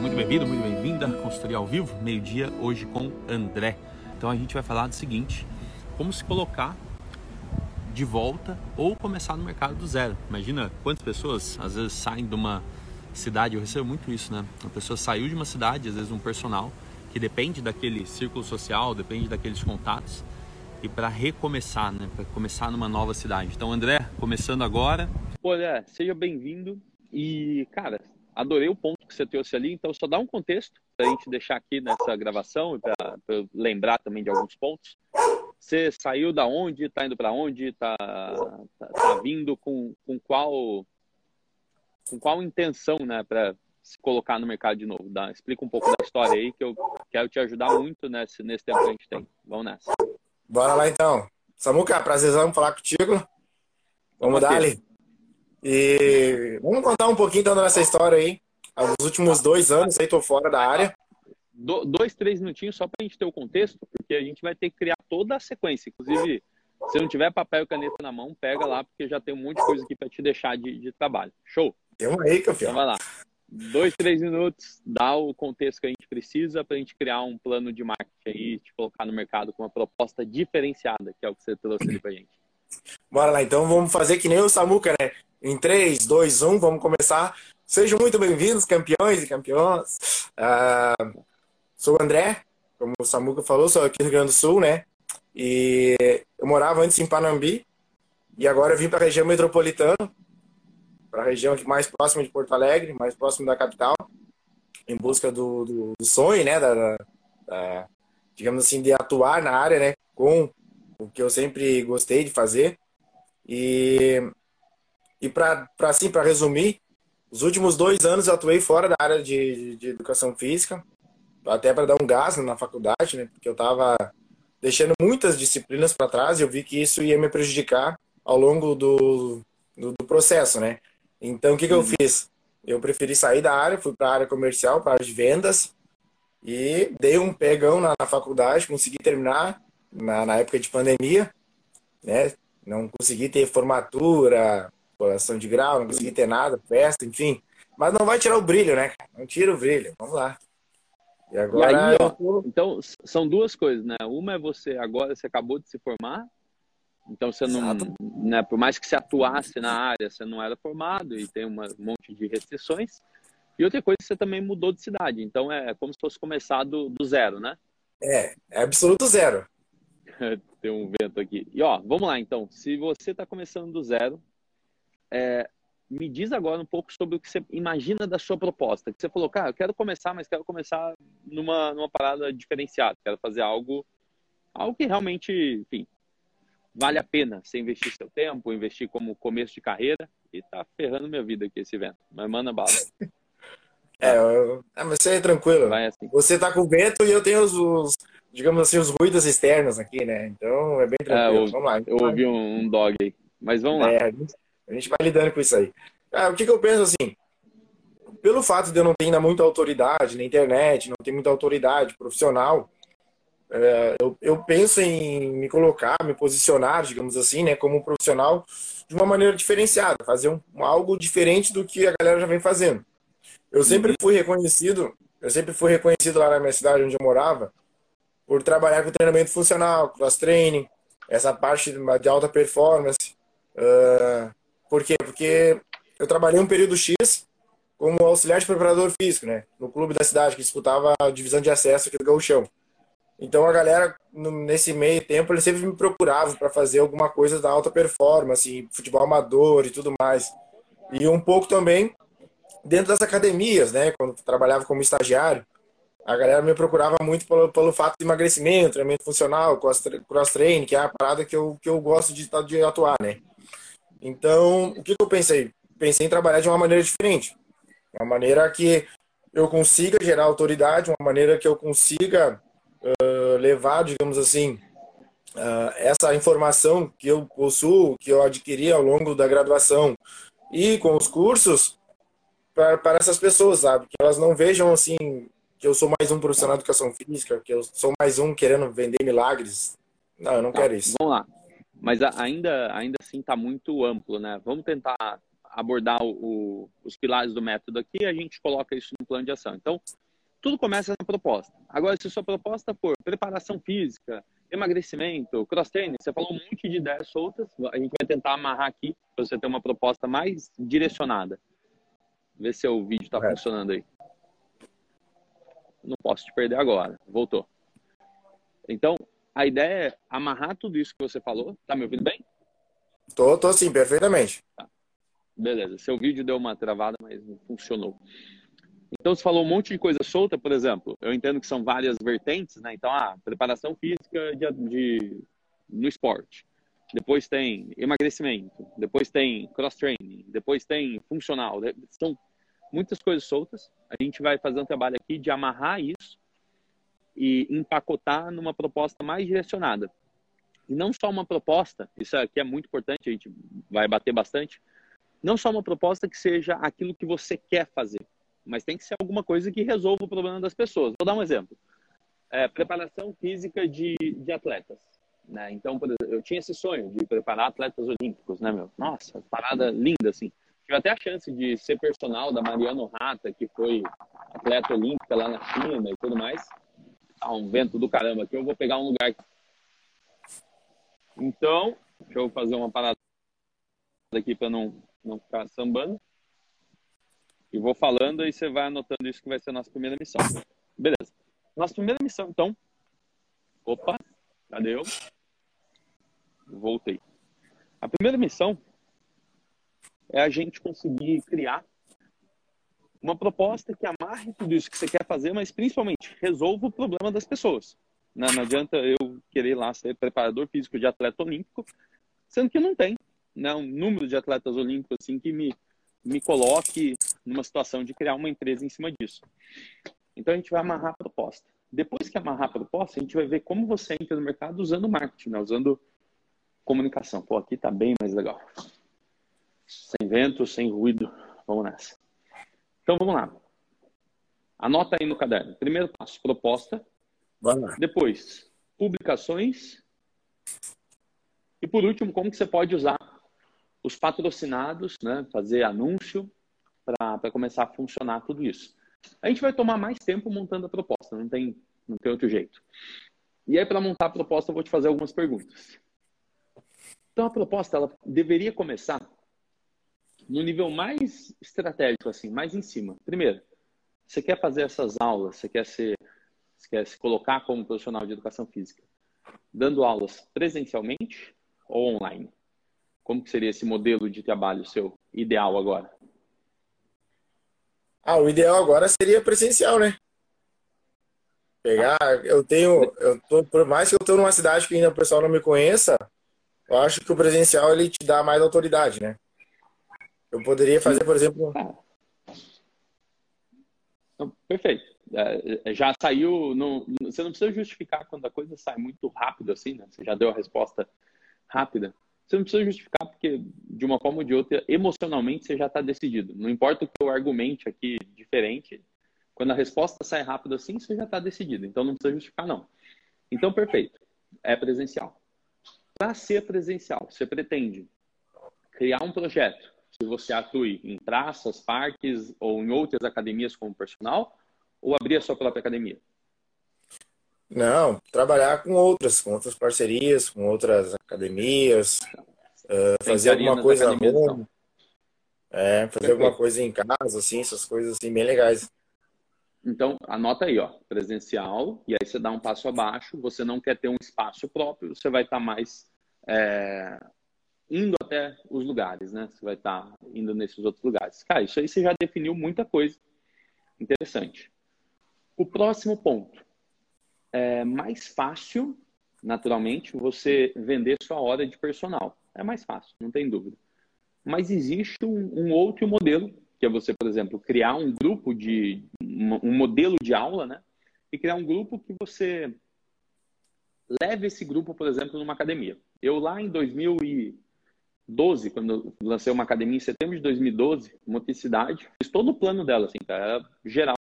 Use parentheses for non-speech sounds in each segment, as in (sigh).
Muito bem-vindo, muito bem-vinda. Consultoria ao vivo, meio-dia, hoje com André. Então a gente vai falar do seguinte: como se colocar de volta ou começar no mercado do zero. Imagina quantas pessoas às vezes saem de uma cidade, eu recebo muito isso, né? A pessoa saiu de uma cidade, às vezes um personal, que depende daquele círculo social, depende daqueles contatos, e para recomeçar, né? Para começar numa nova cidade. Então, André, começando agora. Olha, seja bem-vindo. E, cara, adorei o ponto que você trouxe ali. Então, só dá um contexto para a gente deixar aqui nessa gravação e para lembrar também de alguns pontos. Você saiu da onde? Está indo para onde? Está tá, tá, vindo com, com qual com qual intenção, né, para se colocar no mercado de novo? Dá, explica um pouco da história aí que eu quero te ajudar muito nesse, nesse tempo que a gente tem. Vamos nessa. Bora lá então. Samuca, prazerzão falar contigo. Vamos dar ali. E vamos contar um pouquinho então dessa história aí. Nos últimos dois anos aí tô fora da área. Do, dois, três minutinhos só para a gente ter o contexto, porque a gente vai ter que criar toda a sequência. Inclusive, se não tiver papel e caneta na mão, pega lá, porque já tem um monte de coisa aqui para te deixar de, de trabalho. Show? Tem uma aí, campeão. Então vai lá. Dois, três minutos, dá o contexto que a gente precisa para a gente criar um plano de marketing aí, te colocar no mercado com uma proposta diferenciada, que é o que você trouxe ali para gente. Bora lá, então vamos fazer que nem o Samuca, né? Em 3, 2, 1, vamos começar. Sejam muito bem-vindos, campeões e campeãs. Uh, sou o André, como o Samuca falou, sou aqui do Rio Grande do Sul, né? E eu morava antes em Panambi e agora vim para a região metropolitana, para a região mais próxima de Porto Alegre, mais próximo da capital, em busca do, do, do sonho, né? Da, da, da, digamos assim, de atuar na área, né? Com o que eu sempre gostei de fazer. E, e para assim, para resumir, os últimos dois anos eu atuei fora da área de, de, de educação física, até para dar um gás na faculdade, né? Porque eu estava deixando muitas disciplinas para trás e eu vi que isso ia me prejudicar ao longo do, do, do processo, né? Então, o que, que eu fiz? Eu preferi sair da área, fui para a área comercial, para a área de vendas e dei um pegão na, na faculdade, consegui terminar na, na, época de pandemia, né? Não consegui ter formatura, colação de grau, não consegui ter nada, festa, enfim. Mas não vai tirar o brilho, né? Não tira o brilho. Vamos lá. E agora. E aí, tô... Então, são duas coisas, né? Uma é você, agora você acabou de se formar, então você não. Né, por mais que você atuasse na área, você não era formado e tem um monte de restrições. E outra coisa, você também mudou de cidade. Então é como se fosse começar do, do zero, né? É, é absoluto zero. (laughs) tem um vento aqui. E ó, vamos lá então. Se você está começando do zero, é, me diz agora um pouco sobre o que você imagina da sua proposta. Que você falou, cara, eu quero começar, mas quero começar numa, numa parada diferenciada. Quero fazer algo, algo que realmente, enfim, vale a pena você investir seu tempo, investir como começo de carreira. E tá ferrando minha vida aqui esse evento. Mas manda bala. (laughs) É, eu... é mas você é tranquilo. Assim. Você tá com o vento e eu tenho os, os, digamos assim, os ruídos externos aqui, né? Então é bem tranquilo. É, eu, vamos lá. Eu ouvi um, um dog aí. Mas vamos lá. É, a gente vai lidando com isso aí. Ah, o que, que eu penso assim? Pelo fato de eu não ter ainda muita autoridade na internet, não ter muita autoridade profissional, é, eu, eu, penso em me colocar, me posicionar, digamos assim, né, como um profissional de uma maneira diferenciada, fazer um, algo diferente do que a galera já vem fazendo. Eu sempre fui reconhecido, eu sempre fui reconhecido lá na minha cidade onde eu morava, por trabalhar com treinamento funcional, cross training, essa parte de alta performance. Uh, por quê? Porque eu trabalhei um período X como auxiliar de preparador físico, né? No clube da cidade, que disputava a divisão de acesso aqui do Gauchão. Então a galera, nesse meio tempo, eles sempre me procuravam para fazer alguma coisa da alta performance, futebol amador e tudo mais. E um pouco também dentro das academias, né? Quando trabalhava como estagiário, a galera me procurava muito pelo, pelo fato de emagrecimento, treinamento funcional, cross-training, que é a parada que eu, que eu gosto de, de atuar, né? Então, o que, que eu pensei? Pensei em trabalhar de uma maneira diferente. Uma maneira que eu consiga gerar autoridade, uma maneira que eu consiga uh, levar, digamos assim, uh, essa informação que eu possuo, que eu adquiri ao longo da graduação e com os cursos, para essas pessoas, sabe? Que elas não vejam assim que eu sou mais um profissional de educação física, que eu sou mais um querendo vender milagres. Não, eu não tá, quero isso. Vamos lá mas ainda, ainda assim está muito amplo, né? Vamos tentar abordar o, os pilares do método aqui, a gente coloca isso no plano de ação. Então, tudo começa na proposta. Agora, se sua proposta for preparação física, emagrecimento, cross-training, você falou um monte de ideias soltas, a gente vai tentar amarrar aqui para você ter uma proposta mais direcionada. Vê se o vídeo está é. funcionando aí. Não posso te perder agora. Voltou. Então, a ideia é amarrar tudo isso que você falou. Tá me ouvindo bem? Tô, tô sim, perfeitamente. Tá. Beleza. Seu vídeo deu uma travada, mas não funcionou. Então, você falou um monte de coisa solta, por exemplo. Eu entendo que são várias vertentes, né? Então, ah, preparação física de, de no esporte. Depois tem emagrecimento. Depois tem cross-training. Depois tem funcional. São muitas coisas soltas. A gente vai fazer um trabalho aqui de amarrar isso e empacotar numa proposta mais direcionada. E não só uma proposta, isso aqui é muito importante, a gente vai bater bastante, não só uma proposta que seja aquilo que você quer fazer, mas tem que ser alguma coisa que resolva o problema das pessoas. Vou dar um exemplo. É, preparação física de, de atletas. Né? Então, exemplo, eu tinha esse sonho de preparar atletas olímpicos, né, meu? Nossa, parada linda, assim. Tive até a chance de ser personal da Mariana Rata, que foi atleta olímpica lá na China e tudo mais. Tá um vento do caramba aqui, eu vou pegar um lugar. Então, deixa eu fazer uma parada aqui para não, não ficar sambando. E vou falando e você vai anotando isso que vai ser a nossa primeira missão. Beleza. Nossa primeira missão, então. Opa, cadê eu? Voltei. A primeira missão é a gente conseguir criar uma proposta que amarre tudo isso que você quer fazer, mas principalmente resolva o problema das pessoas. Não, não adianta eu querer lá ser preparador físico de atleta olímpico, sendo que não tem né, um número de atletas olímpicos assim que me, me coloque numa situação de criar uma empresa em cima disso. Então a gente vai amarrar a proposta. Depois que amarrar a proposta, a gente vai ver como você entra no mercado usando marketing, né, usando comunicação. Pô, aqui tá bem mais legal. Sem vento, sem ruído. Vamos nessa. Então vamos lá. Anota aí no caderno. Primeiro passo, proposta. Vamos lá. Depois, publicações. E por último, como que você pode usar os patrocinados, né? fazer anúncio para começar a funcionar tudo isso. A gente vai tomar mais tempo montando a proposta, não tem, não tem outro jeito. E aí, para montar a proposta, eu vou te fazer algumas perguntas. Então, a proposta ela deveria começar no nível mais estratégico, assim, mais em cima. Primeiro, você quer fazer essas aulas, você quer, ser, você quer se colocar como profissional de educação física, dando aulas presencialmente ou online? Como seria esse modelo de trabalho seu ideal agora? Ah, o ideal agora seria presencial, né? Pegar, eu tenho, eu tô, por mais que eu estou numa cidade que ainda o pessoal não me conheça, eu acho que o presencial ele te dá mais autoridade, né? Eu poderia fazer, por exemplo. Perfeito. É, já saiu. No, você não precisa justificar quando a coisa sai muito rápido assim, né? Você já deu a resposta rápida. Você não precisa justificar porque, de uma forma ou de outra, emocionalmente você já está decidido. Não importa o que eu argumente aqui diferente, quando a resposta sai rápido assim, você já está decidido. Então não precisa justificar, não. Então, perfeito. É presencial. Para ser presencial, você pretende criar um projeto se você atue em praças, parques ou em outras academias como personal, ou abrir a sua própria academia? Não, trabalhar com outras, com outras parcerias, com outras academias, uh, fazer alguma coisa então. É, fazer Perfeito. alguma coisa em casa, assim, essas coisas assim bem legais. Então, anota aí, ó, presencial, e aí você dá um passo abaixo, você não quer ter um espaço próprio, você vai estar mais é, indo até os lugares, né? Você vai estar indo nesses outros lugares. Cara, isso aí você já definiu muita coisa interessante. O próximo ponto. É mais fácil, naturalmente, você vender sua hora de personal. É mais fácil, não tem dúvida. Mas existe um, um outro modelo, que é você, por exemplo, criar um grupo de. um modelo de aula, né? E criar um grupo que você leve esse grupo, por exemplo, numa academia. Eu lá em 2000 e 2012, quando lancei uma academia em setembro de 2012, motricidade, fiz todo o plano dela, assim, cara, geral,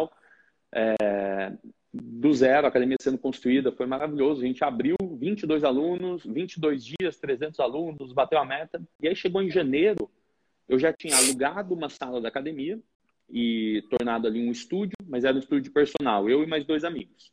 é, do zero, a academia sendo construída, foi maravilhoso. A gente abriu 22 alunos, 22 dias, 300 alunos, bateu a meta. E aí chegou em janeiro, eu já tinha alugado uma sala da academia e tornado ali um estúdio, mas era um estúdio personal, eu e mais dois amigos.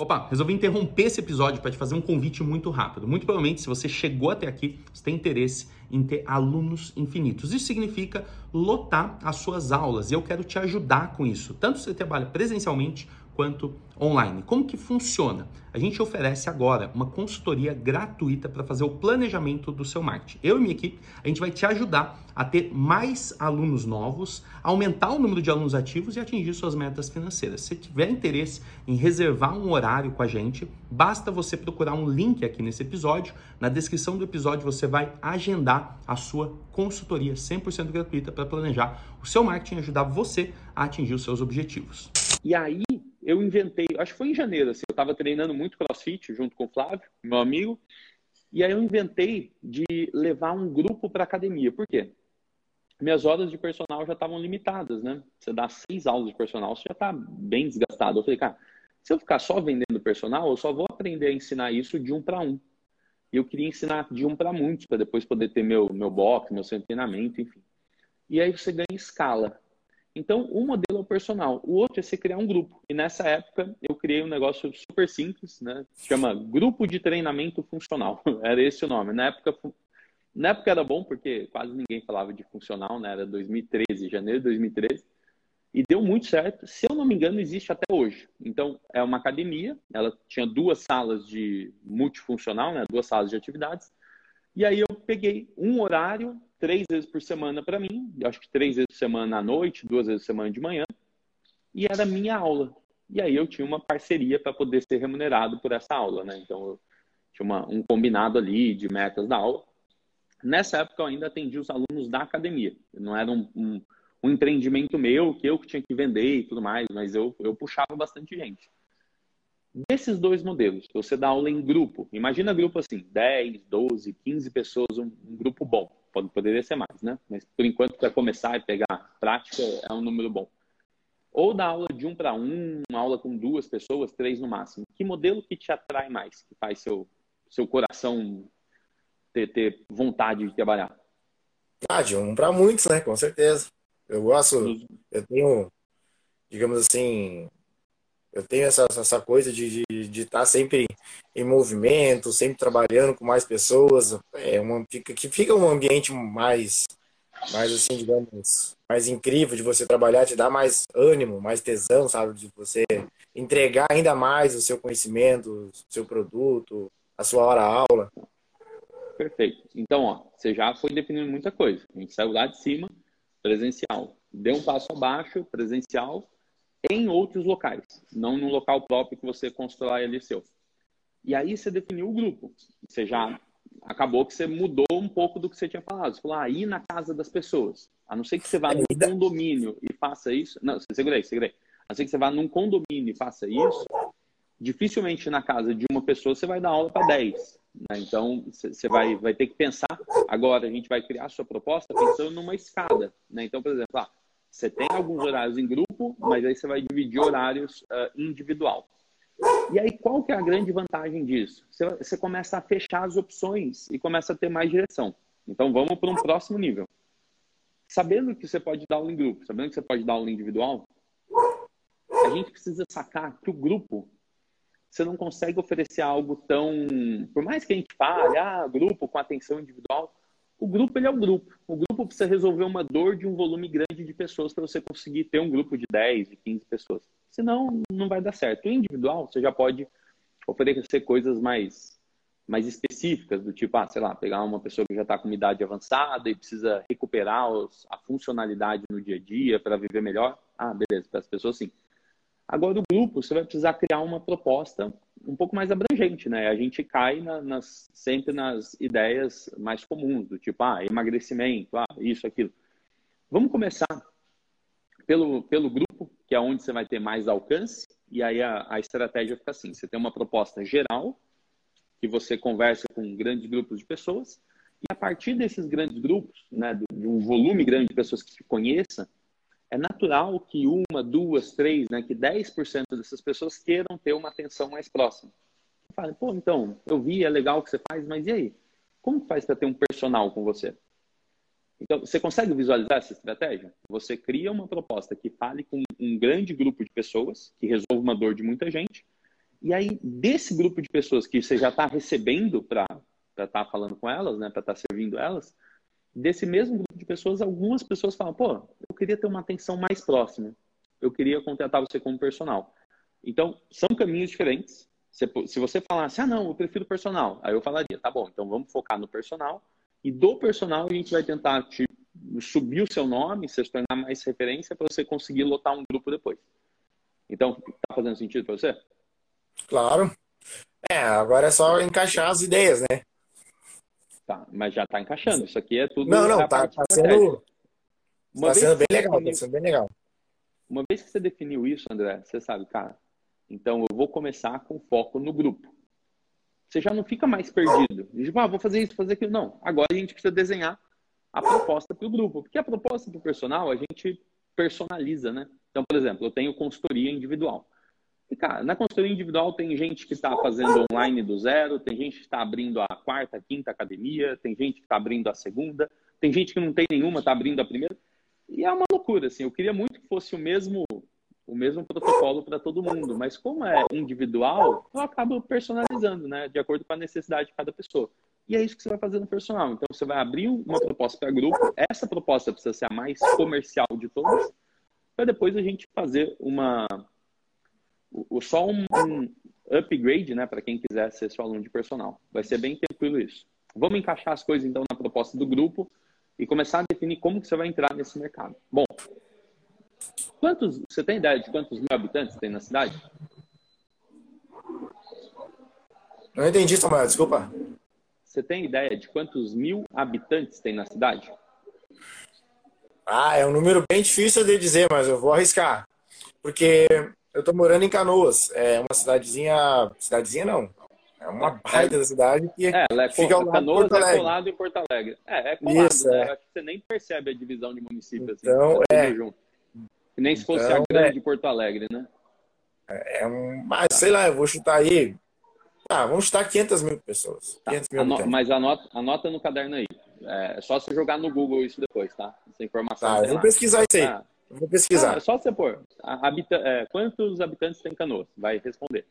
Opa, resolvi interromper esse episódio para te fazer um convite muito rápido. Muito provavelmente, se você chegou até aqui, você tem interesse em ter alunos infinitos. Isso significa lotar as suas aulas e eu quero te ajudar com isso. Tanto se você trabalha presencialmente quanto online. Como que funciona? A gente oferece agora uma consultoria gratuita para fazer o planejamento do seu marketing. Eu e minha equipe, a gente vai te ajudar a ter mais alunos novos, aumentar o número de alunos ativos e atingir suas metas financeiras. Se tiver interesse em reservar um horário com a gente, basta você procurar um link aqui nesse episódio. Na descrição do episódio você vai agendar a sua consultoria 100% gratuita para planejar o seu marketing e ajudar você a atingir os seus objetivos. E aí, eu inventei, acho que foi em janeiro, assim, eu estava treinando muito crossfit junto com o Flávio, meu amigo, e aí eu inventei de levar um grupo para academia. Por quê? Minhas horas de personal já estavam limitadas, né? Você dá seis aulas de personal, você já está bem desgastado. Eu falei, cara, se eu ficar só vendendo personal, eu só vou aprender a ensinar isso de um para um. E eu queria ensinar de um para muitos, para depois poder ter meu, meu box, meu treinamento, enfim. E aí você ganha escala. Então, um modelo é o personal, o outro é você criar um grupo. E nessa época, eu criei um negócio super simples, né? Chama Grupo de Treinamento Funcional. (laughs) Era esse o nome. Na época, na época era bom, porque quase ninguém falava de funcional, né? Era 2013, janeiro de 2013. E deu muito certo. Se eu não me engano, existe até hoje. Então, é uma academia. Ela tinha duas salas de multifuncional, né? Duas salas de atividades. E aí eu peguei um horário três vezes por semana para mim, acho que três vezes por semana à noite, duas vezes por semana de manhã, e era minha aula. E aí eu tinha uma parceria para poder ser remunerado por essa aula, né? Então eu tinha uma, um combinado ali de metas da aula. Nessa época eu ainda atendi os alunos da academia. Não era um, um, um empreendimento meu que eu que tinha que vender e tudo mais, mas eu, eu puxava bastante gente. Desses dois modelos, você dá aula em grupo, imagina grupo assim, 10, 12, 15 pessoas, um, um grupo bom. Pode, poderia ser mais, né? Mas por enquanto, para começar e pegar prática, é um número bom. Ou dar aula de um para um, uma aula com duas pessoas, três no máximo. Que modelo que te atrai mais, que faz seu, seu coração ter, ter vontade de trabalhar? Ah, de um para muitos, né? Com certeza. Eu gosto, eu tenho, digamos assim, eu tenho essa, essa coisa de estar de, de estar sempre em movimento, sempre trabalhando com mais pessoas. É uma, fica, que fica um ambiente mais, mais assim, digamos, mais incrível de você trabalhar, te dá mais ânimo, mais tesão, sabe? De você entregar ainda mais o seu conhecimento, o seu produto, a sua hora aula. Perfeito. Então, ó, você já foi definindo muita coisa. A gente saiu lá de cima, presencial. Deu um passo abaixo, presencial em outros locais, não no local próprio que você constrói ali seu. E aí você definiu o grupo. Você já acabou que você mudou um pouco do que você tinha falado. Você falou, ah, ir na casa das pessoas. A não ser que você vá num condomínio e faça isso. Não, segurei, segurei. A não ser que você vá num condomínio e faça isso, dificilmente na casa de uma pessoa você vai dar aula para 10. Né? Então, você vai, vai ter que pensar. Agora, a gente vai criar a sua proposta pensando numa escada. Né? Então, por exemplo, ah, você tem alguns horários em grupo, mas aí você vai dividir horários uh, individual. E aí, qual que é a grande vantagem disso? Você, você começa a fechar as opções e começa a ter mais direção. Então, vamos para um próximo nível. Sabendo que você pode dar aula em grupo, sabendo que você pode dar aula individual, a gente precisa sacar que o grupo, você não consegue oferecer algo tão... Por mais que a gente fale, ah, grupo com atenção individual, o grupo ele é o grupo. O grupo precisa resolver uma dor de um volume grande de pessoas para você conseguir ter um grupo de 10, de 15 pessoas. Senão, não vai dar certo. O individual, você já pode oferecer coisas mais, mais específicas, do tipo, ah, sei lá, pegar uma pessoa que já está com idade avançada e precisa recuperar os, a funcionalidade no dia a dia para viver melhor. Ah, beleza, para as pessoas sim. Agora, o grupo, você vai precisar criar uma proposta um pouco mais abrangente, né? A gente cai na, nas, sempre nas ideias mais comuns, do tipo, ah, emagrecimento, ah, isso, aquilo. Vamos começar pelo, pelo grupo, que é onde você vai ter mais alcance, e aí a, a estratégia fica assim: você tem uma proposta geral, que você conversa com grandes grupos de pessoas, e a partir desses grandes grupos, né, de um volume grande de pessoas que te conheçam, é natural que uma, duas, três, né, que 10% dessas pessoas queiram ter uma atenção mais próxima. Fala, pô, então, eu vi, é legal o que você faz, mas e aí? Como faz para ter um personal com você? Então, você consegue visualizar essa estratégia? Você cria uma proposta que fale com um grande grupo de pessoas, que resolva uma dor de muita gente, e aí, desse grupo de pessoas que você já está recebendo para estar tá falando com elas, né, para estar tá servindo elas, desse mesmo grupo de pessoas, algumas pessoas falam: pô, eu queria ter uma atenção mais próxima, eu queria contratar você como personal. Então, são caminhos diferentes. Se você falasse, ah, não, eu prefiro personal, aí eu falaria: tá bom, então vamos focar no personal e do personal a gente vai tentar te subir o seu nome, se tornar mais referência para você conseguir lotar um grupo depois. Então, tá fazendo sentido para você? Claro. É, agora é só encaixar as ideias, né? Tá, mas já tá encaixando. Isso aqui é tudo. Não, não, tá, tá sendo. Uma tá sendo bem legal, definiu... tá sendo bem legal. Uma vez que você definiu isso, André, você sabe, cara, então eu vou começar com foco no grupo você já não fica mais perdido. Tipo, ah, vou fazer isso, fazer aquilo. Não. Agora a gente precisa desenhar a proposta para o grupo. Porque a proposta para o personal a gente personaliza, né? Então, por exemplo, eu tenho consultoria individual. E, cara, na consultoria individual tem gente que está fazendo online do zero, tem gente que está abrindo a quarta, quinta academia, tem gente que está abrindo a segunda, tem gente que não tem nenhuma, está abrindo a primeira. E é uma loucura, assim. Eu queria muito que fosse o mesmo o mesmo protocolo para todo mundo, mas como é individual, eu acabo personalizando, né, de acordo com a necessidade de cada pessoa. E é isso que você vai fazer no personal. Então você vai abrir uma proposta para grupo, essa proposta precisa ser a mais comercial de todas, para depois a gente fazer uma o, só um, um upgrade, né, para quem quiser ser seu aluno de personal. Vai ser bem tranquilo isso. Vamos encaixar as coisas então na proposta do grupo e começar a definir como que você vai entrar nesse mercado. Bom, Quantos, você tem ideia de quantos mil habitantes tem na cidade? Não entendi, Samuel, desculpa. Você tem ideia de quantos mil habitantes tem na cidade? Ah, é um número bem difícil de dizer, mas eu vou arriscar. Porque eu tô morando em Canoas. É uma cidadezinha. Cidadezinha não. É uma baita é, da cidade que é, ela é fica ao lado Canoas Porto Alegre. é colado em Porto Alegre. É, é colado, Isso, né? é. Acho que você nem percebe a divisão de municípios. Assim, então, assim, é. Junto. Nem se fosse então, a grande é, de Porto Alegre, né? É um. Mas sei lá, eu vou chutar aí. Ah, vamos chutar 500 mil pessoas. 500 mil Ano, mas anota, anota no caderno aí. É só você jogar no Google isso depois, tá? Essa informação. Tá, eu vou pesquisar isso aí. Eu vou pesquisar. É só você pôr. Habita, é, quantos habitantes tem Canoas? Vai responder.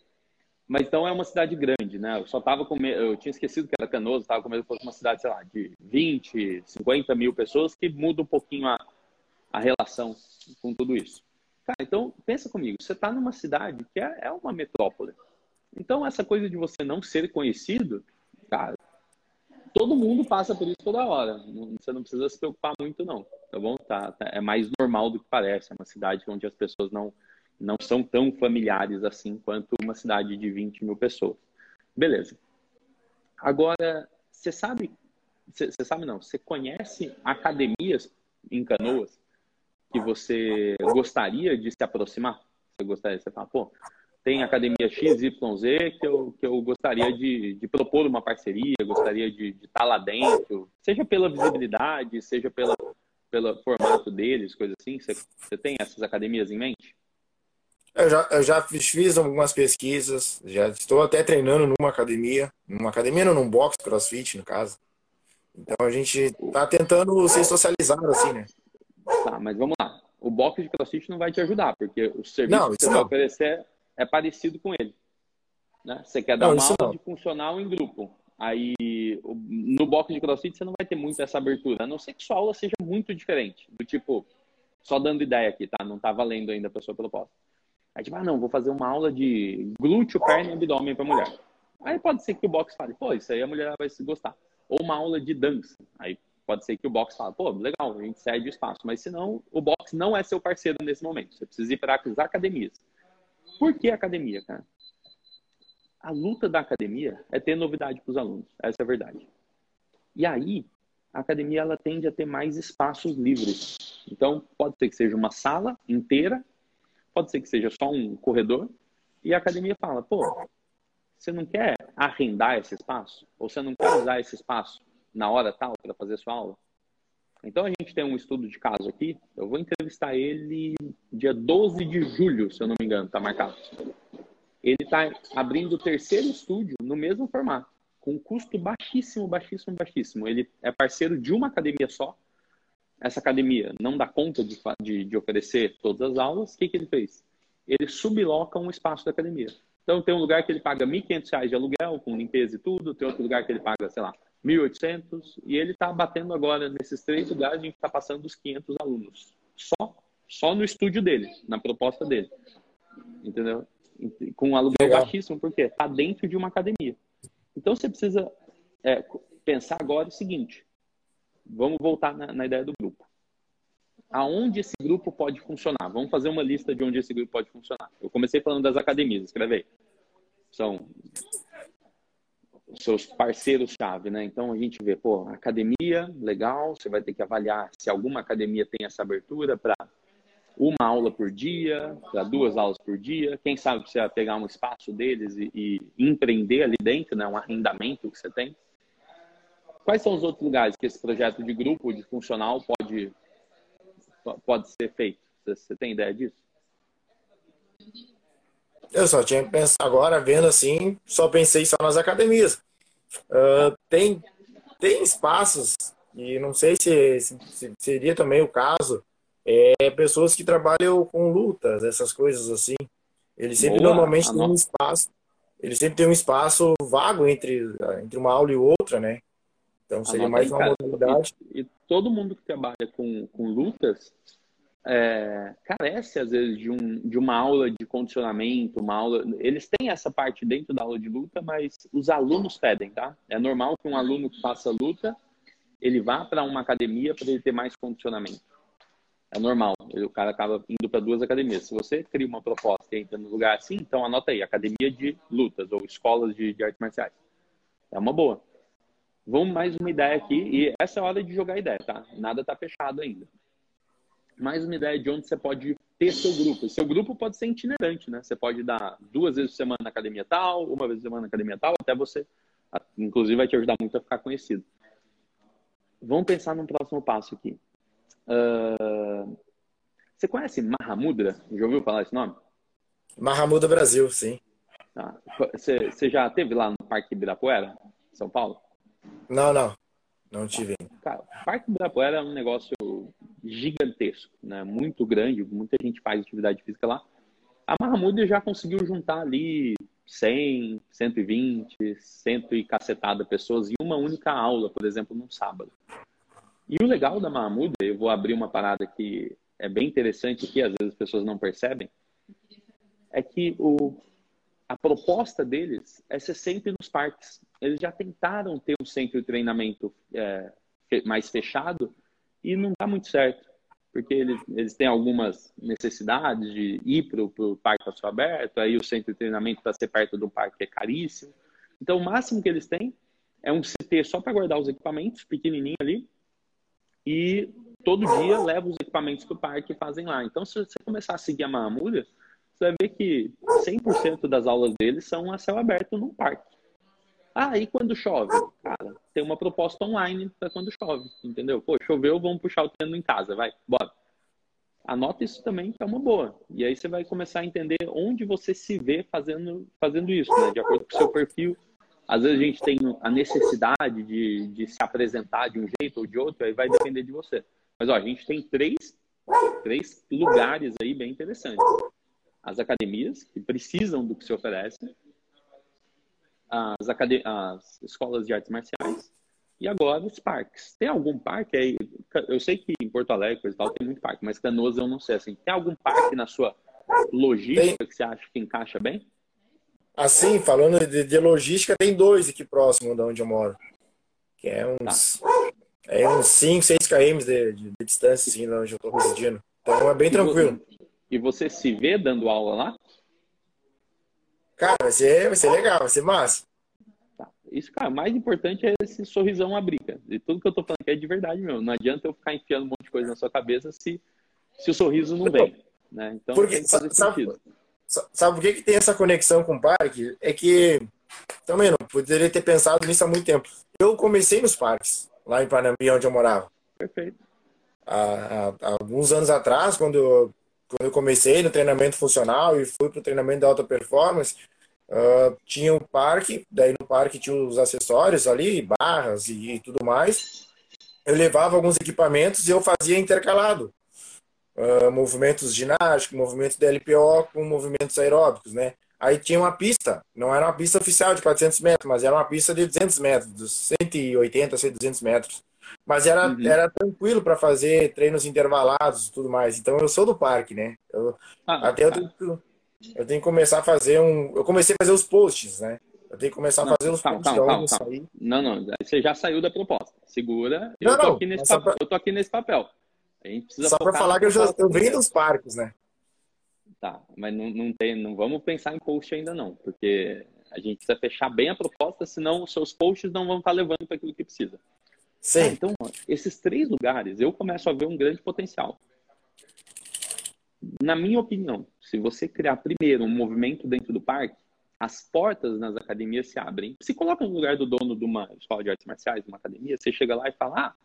Mas então é uma cidade grande, né? Eu só tava com medo, eu tinha esquecido que era Canoas, estava com medo que fosse uma cidade, sei lá, de 20, 50 mil pessoas, que muda um pouquinho a, a relação com tudo isso. Cara, então pensa comigo, você está numa cidade que é, é uma metrópole. Então essa coisa de você não ser conhecido, cara, todo mundo passa por isso toda hora. Você não precisa se preocupar muito não, tá bom? Tá, tá, é mais normal do que parece. É uma cidade onde as pessoas não não são tão familiares assim quanto uma cidade de 20 mil pessoas. Beleza. Agora, você sabe, você sabe não, você conhece academias em Canoas que você gostaria de se aproximar? Você gostaria, você fala, pô, tem academia XYZ que eu, que eu gostaria de, de propor uma parceria, gostaria de, de estar lá dentro, seja pela visibilidade, seja pela, pelo formato deles, coisa assim. Você, você tem essas academias em mente? Eu já, eu já fiz, fiz, algumas pesquisas, já estou até treinando numa academia, numa academia, não, num box crossfit, no caso. Então a gente está tentando se socializar, assim, né? Tá, mas vamos lá. O box de CrossFit não vai te ajudar, porque o serviço não, que você não. vai oferecer é parecido com ele. Né? Você quer dar não, uma aula não. de funcional em grupo. Aí, no box de CrossFit, você não vai ter muito essa abertura, a não ser que sua aula seja muito diferente. Do tipo, só dando ideia aqui, tá? Não tá valendo ainda para sua proposta. Aí, tipo, ah, não, vou fazer uma aula de glúteo, perna e abdômen para mulher. Aí pode ser que o box fale, pô, isso aí a mulher vai se gostar. Ou uma aula de dança. Aí Pode ser que o box fale, pô, legal, a gente cede o espaço, mas se não, o box não é seu parceiro nesse momento. Você precisa ir para as academias. Por que academia, cara? A luta da academia é ter novidade para os alunos, essa é a verdade. E aí, a academia ela tende a ter mais espaços livres. Então, pode ser que seja uma sala inteira, pode ser que seja só um corredor, e a academia fala, pô, você não quer arrendar esse espaço? Ou você não quer usar esse espaço na hora tal para fazer sua aula? Então a gente tem um estudo de caso aqui. Eu vou entrevistar ele dia 12 de julho, se eu não me engano, tá marcado. Ele está abrindo o terceiro estúdio no mesmo formato, com um custo baixíssimo, baixíssimo, baixíssimo. Ele é parceiro de uma academia só, essa academia não dá conta de, de, de oferecer todas as aulas, o que, que ele fez? Ele subloca um espaço da academia. Então, tem um lugar que ele paga R$ 1.500 de aluguel, com limpeza e tudo, tem outro lugar que ele paga, sei lá, 1.800, e ele está batendo agora nesses três lugares, a gente está passando dos 500 alunos. Só, só no estúdio dele, na proposta dele. Entendeu? Com um aluguel Legal. baixíssimo, porque está dentro de uma academia. Então, você precisa é, pensar agora o seguinte: vamos voltar na, na ideia do grupo. Aonde esse grupo pode funcionar? Vamos fazer uma lista de onde esse grupo pode funcionar. Eu comecei falando das academias, escreve aí. São seus parceiros-chave, né? Então a gente vê, pô, academia, legal, você vai ter que avaliar se alguma academia tem essa abertura para uma aula por dia, para duas aulas por dia. Quem sabe você vai pegar um espaço deles e, e empreender ali dentro, né? Um arrendamento que você tem. Quais são os outros lugares que esse projeto de grupo, de funcional, pode, pode ser feito? Você tem ideia disso? Eu só tinha pensado agora, vendo assim, só pensei só nas academias. Uh, tem, tem espaços, e não sei se, se, se, seria também o caso, é, pessoas que trabalham com lutas, essas coisas assim. Eles sempre Boa, normalmente têm um espaço, eles sempre têm um espaço vago entre, entre uma aula e outra, né? Então seria mais uma modalidade. E, e, todo mundo que trabalha com, com lutas é, carece às vezes de, um, de uma aula de condicionamento, uma aula. Eles têm essa parte dentro da aula de luta, mas os alunos pedem, tá? É normal que um aluno que faça luta ele vá para uma academia para ele ter mais condicionamento. É normal. O cara acaba indo para duas academias. Se você cria uma proposta e entra no lugar assim, então anota aí, academia de lutas ou escolas de, de artes marciais. É uma boa. Vamos mais uma ideia aqui, e essa é a hora de jogar ideia, tá? Nada tá fechado ainda. Mais uma ideia de onde você pode ter seu grupo. Seu grupo pode ser itinerante, né? Você pode dar duas vezes por semana na academia tal, uma vez por semana na academia tal, até você, inclusive, vai te ajudar muito a ficar conhecido. Vamos pensar num próximo passo aqui. Uh... Você conhece Mahamudra? Já ouviu falar esse nome? Mahamudra Brasil, sim. Ah, você, você já teve lá no Parque Ibirapuera, São Paulo? Não, não. Não tive. Cara, o Parque Ibirapuera é um negócio gigantesco, né? Muito grande, muita gente faz atividade física lá. A Mahamudra já conseguiu juntar ali 100, 120, 100 e cacetada pessoas em uma única aula, por exemplo, num sábado. E o legal da Mahamudra, eu vou abrir uma parada que é bem interessante aqui, às vezes as pessoas não percebem, é que o, a proposta deles é ser sempre nos parques. Eles já tentaram ter um centro de treinamento é, mais fechado e não dá muito certo, porque eles, eles têm algumas necessidades de ir para o parque a céu aberto, aí o centro de treinamento para ser perto do parque é caríssimo. Então, o máximo que eles têm é um CT só para guardar os equipamentos, pequenininho ali, e todo dia leva os equipamentos para o parque e fazem lá. Então, se você começar a seguir a Mahamudra, você vai ver que 100% das aulas deles são a céu aberto no parque. Ah, e quando chove? Cara, tem uma proposta online para quando chove, entendeu? Pô, choveu, vamos puxar o treino em casa, vai, bora. Anota isso também, que é uma boa. E aí você vai começar a entender onde você se vê fazendo, fazendo isso, né? De acordo com o seu perfil. Às vezes a gente tem a necessidade de, de se apresentar de um jeito ou de outro, aí vai depender de você. Mas ó, a gente tem três, três lugares aí bem interessantes as academias, que precisam do que se oferece, as, as escolas de artes marciais e agora os parques. Tem algum parque aí? Eu sei que em Porto Alegre e tal tem muito parque, mas Canoas eu não sei. Assim, tem algum parque na sua logística tem. que você acha que encaixa bem? Assim, falando de, de, logística, tem dois aqui próximo de onde eu moro. Que é uns, tá. é uns 5, 6 km de, de, de distância, assim, onde eu estou residindo. Então é bem tranquilo. E você se vê dando aula lá? Cara, vai ser, vai ser legal, vai ser massa. Tá. Isso, cara, o mais importante é esse sorrisão abrir, cara. E tudo que eu tô falando aqui é de verdade mesmo. Não adianta eu ficar enfiando um monte de coisa na sua cabeça se, se o sorriso não vem. Né? Então Porque, sabe, sentido. Sabe por que, que tem essa conexão com o parque? É que também não poderia ter pensado nisso há muito tempo. Eu comecei nos parques, lá em Panambi, onde eu morava. Perfeito. Há, há, há alguns anos atrás, quando eu quando eu comecei no treinamento funcional e fui para o treinamento de alta performance, uh, tinha um parque, daí no parque tinha os acessórios ali, barras e, e tudo mais. eu levava alguns equipamentos e eu fazia intercalado. Uh, movimentos ginásticos, movimentos de LPO com movimentos aeróbicos, né? Aí tinha uma pista, não era uma pista oficial de 400 metros, mas era uma pista de 200 metros, dos 180 a 200 metros. Mas era, uhum. era tranquilo para fazer treinos intervalados e tudo mais. Então eu sou do parque, né? Eu, ah, até eu tenho, eu tenho que começar a fazer um. Eu comecei a fazer os posts, né? Eu tenho que começar não, a fazer os calma, posts. Calma, calma, calma. Não, não, você já saiu da proposta. Segura. Eu, não, tô, aqui nesse papel, pra... eu tô aqui nesse papel. A gente precisa só para falar que eu, já, eu venho dos parques, né? Tá, mas não, não, tem, não vamos pensar em post ainda não, porque a gente precisa fechar bem a proposta, senão os seus posts não vão estar levando para aquilo que precisa. Sim. Ah, então, esses três lugares, eu começo a ver um grande potencial. Na minha opinião, se você criar primeiro um movimento dentro do parque, as portas nas academias se abrem. Se coloca no lugar do dono de uma escola de artes marciais, de uma academia, você chega lá e fala, ah,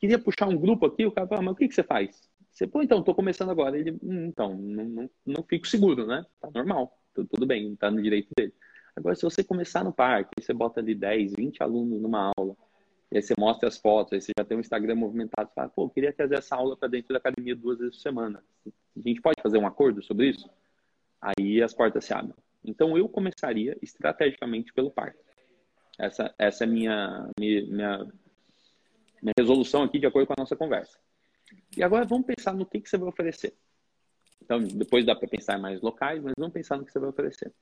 queria puxar um grupo aqui, o cara fala, mas o que, que você faz? Você, pô, então, tô começando agora. Ele, hum, então, não, não, não fico seguro, né? Tá normal, tudo, tudo bem, tá no direito dele. Agora, se você começar no parque, você bota ali 10, 20 alunos numa aula, e aí você mostra as fotos, aí você já tem um Instagram movimentado, você fala, pô, queria trazer essa aula para dentro da academia duas vezes por semana. A gente pode fazer um acordo sobre isso? Aí as portas se abrem. Então, eu começaria estrategicamente pelo parque. Essa, essa é a minha, minha, minha resolução aqui de acordo com a nossa conversa. E agora vamos pensar no que, que você vai oferecer. Então, depois dá para pensar em mais locais, mas vamos pensar no que você vai oferecer.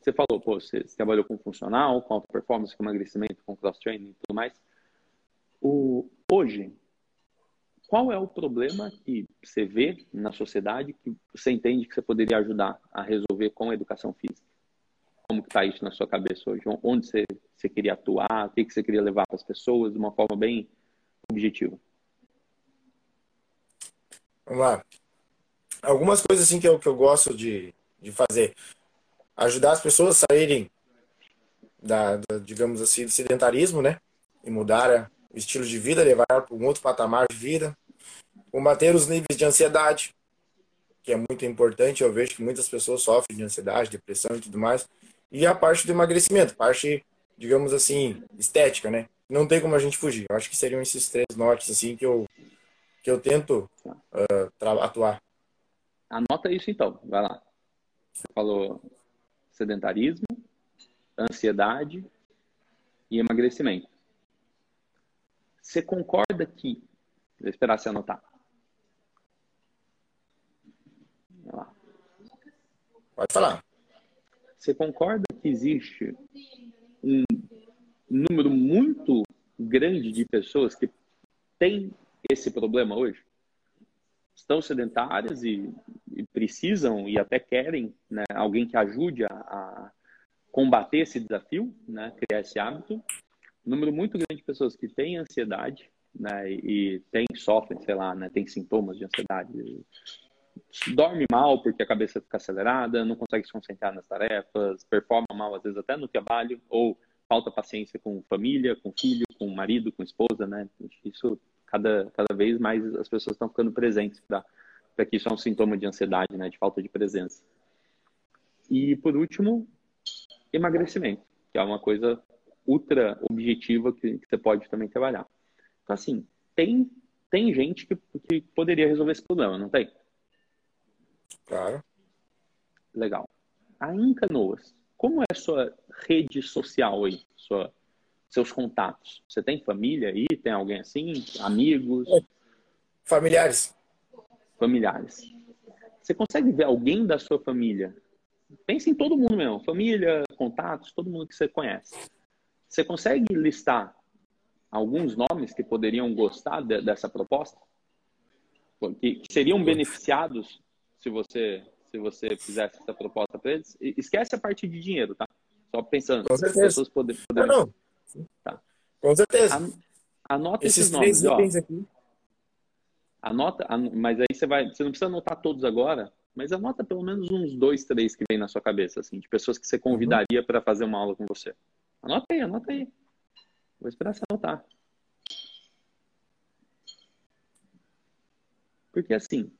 Você falou, pô, você, trabalhou com funcional, com alta performance, com emagrecimento, com cross-training e tudo mais. O, hoje, qual é o problema que você vê na sociedade que você entende que você poderia ajudar a resolver com a educação física? Como que está isso na sua cabeça hoje? Onde você, você queria atuar? O que, você queria levar para as pessoas de uma forma bem objetivo? Vamos lá. Algumas coisas assim que eu, que eu gosto de, de fazer. Ajudar as pessoas a saírem da, da, digamos assim, do sedentarismo, né? E mudar o estilo de vida, levar para um outro patamar de vida. Combater os níveis de ansiedade, que é muito importante. Eu vejo que muitas pessoas sofrem de ansiedade, depressão e tudo mais. E a parte do emagrecimento, parte, digamos assim, estética, né? não tem como a gente fugir. Eu acho que seriam esses três nortes assim que eu que eu tento uh, atuar. Anota isso então, vai lá. Você falou sedentarismo, ansiedade e emagrecimento. Você concorda que vou esperar você anotar. Pode falar. Você concorda que existe um número muito grande de pessoas que têm esse problema hoje. Estão sedentárias e, e precisam e até querem né, alguém que ajude a, a, combater esse desafio, né, criar esse hábito. Um número muito grande de pessoas que têm ansiedade né, e tem, sofrem, sei lá, né, tem sintomas de ansiedade. Dorme mal porque a cabeça fica acelerada, não consegue se concentrar nas tarefas, performa mal às vezes até no trabalho ou falta paciência com família, com filho, com marido, com esposa, né? Isso cada, cada vez mais as pessoas estão ficando presentes para que isso é um sintoma de ansiedade, né? De falta de presença. E por último, emagrecimento, que é uma coisa ultra objetiva que, que você pode também trabalhar. Então assim, tem tem gente que, que poderia resolver esse problema, não tem? Claro. Legal. A Incanoas, como é a sua rede social aí? Sua, seus contatos? Você tem família aí? Tem alguém assim? Amigos? Familiares. Familiares. Você consegue ver alguém da sua família? Pense em todo mundo mesmo. Família, contatos, todo mundo que você conhece. Você consegue listar alguns nomes que poderiam gostar de, dessa proposta? Que, que seriam beneficiados se você se você fizesse essa proposta para eles. Esquece a parte de dinheiro, tá? Só pensando. Com certeza. As pessoas poder, poder... Não, não. Tá. Com certeza. Anota esses, esses nomes. Três aqui. Anota, mas aí você vai. Você não precisa anotar todos agora, mas anota pelo menos uns dois, três que vem na sua cabeça, assim, de pessoas que você convidaria uhum. para fazer uma aula com você. Anota aí, anota aí. Vou esperar você anotar. Porque assim,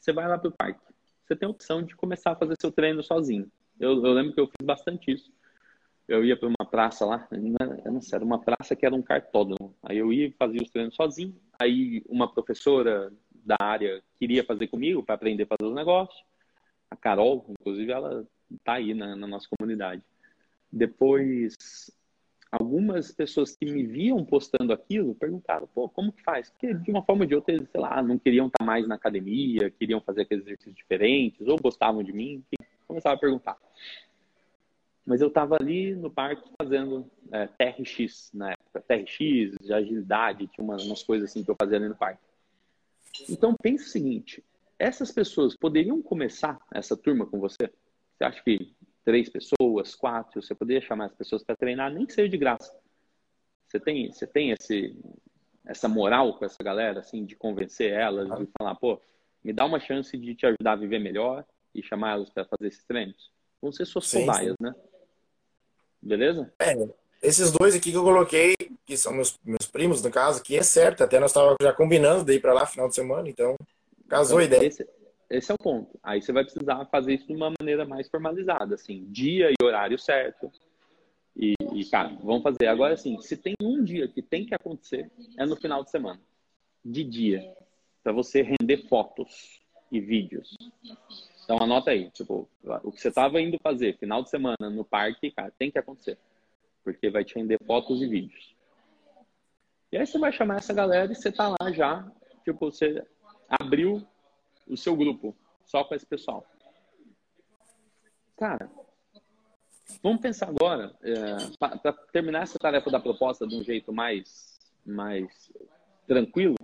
você vai lá pro parque você tem a opção de começar a fazer seu treino sozinho. Eu, eu lembro que eu fiz bastante isso. Eu ia para uma praça lá, não sei, era uma praça que era um cartódromo. Aí eu ia fazer os treinos sozinho. Aí uma professora da área queria fazer comigo para aprender a fazer os negócios. A Carol, inclusive, ela tá aí na, na nossa comunidade. Depois, algumas pessoas que me viam postando aquilo perguntaram, pô, como que faz? Porque de uma forma ou de outra, eles, sei lá, não queriam estar mais na academia, queriam fazer aqueles exercícios diferentes, ou gostavam de mim, enfim, começava a perguntar. Mas eu estava ali no parque fazendo é, TRX na época, TRX, de agilidade, tinha umas, umas coisas assim que eu fazia ali no parque. Então pense o seguinte, essas pessoas poderiam começar essa turma com você? Você acha que três pessoas, quatro, você poderia chamar as pessoas para treinar, nem que seja de graça? Você tem, você tem esse, essa moral com essa galera, assim, de convencer elas, de falar, pô, me dá uma chance de te ajudar a viver melhor e chamar elas para fazer esses treinos? Vão ser suas cobaias, né? Beleza? É, esses dois aqui que eu coloquei, que são meus, meus primos, no caso, que é certo, até nós estávamos já combinando de ir para lá final de semana, então casou então, a ideia. Esse, esse, é o ponto. Aí você vai precisar fazer isso de uma maneira mais formalizada, assim, dia e horário certo. E, e cara, vamos fazer. Agora, assim, se tem um dia que tem que acontecer, é no final de semana, de dia, para você render fotos e vídeos. Então anota aí, tipo, o que você estava indo fazer final de semana no parque, cara, tem que acontecer. Porque vai te render fotos e vídeos. E aí você vai chamar essa galera e você tá lá já, tipo, você abriu o seu grupo só com esse pessoal. Cara, vamos pensar agora, é, para terminar essa tarefa da proposta de um jeito mais, mais tranquilo,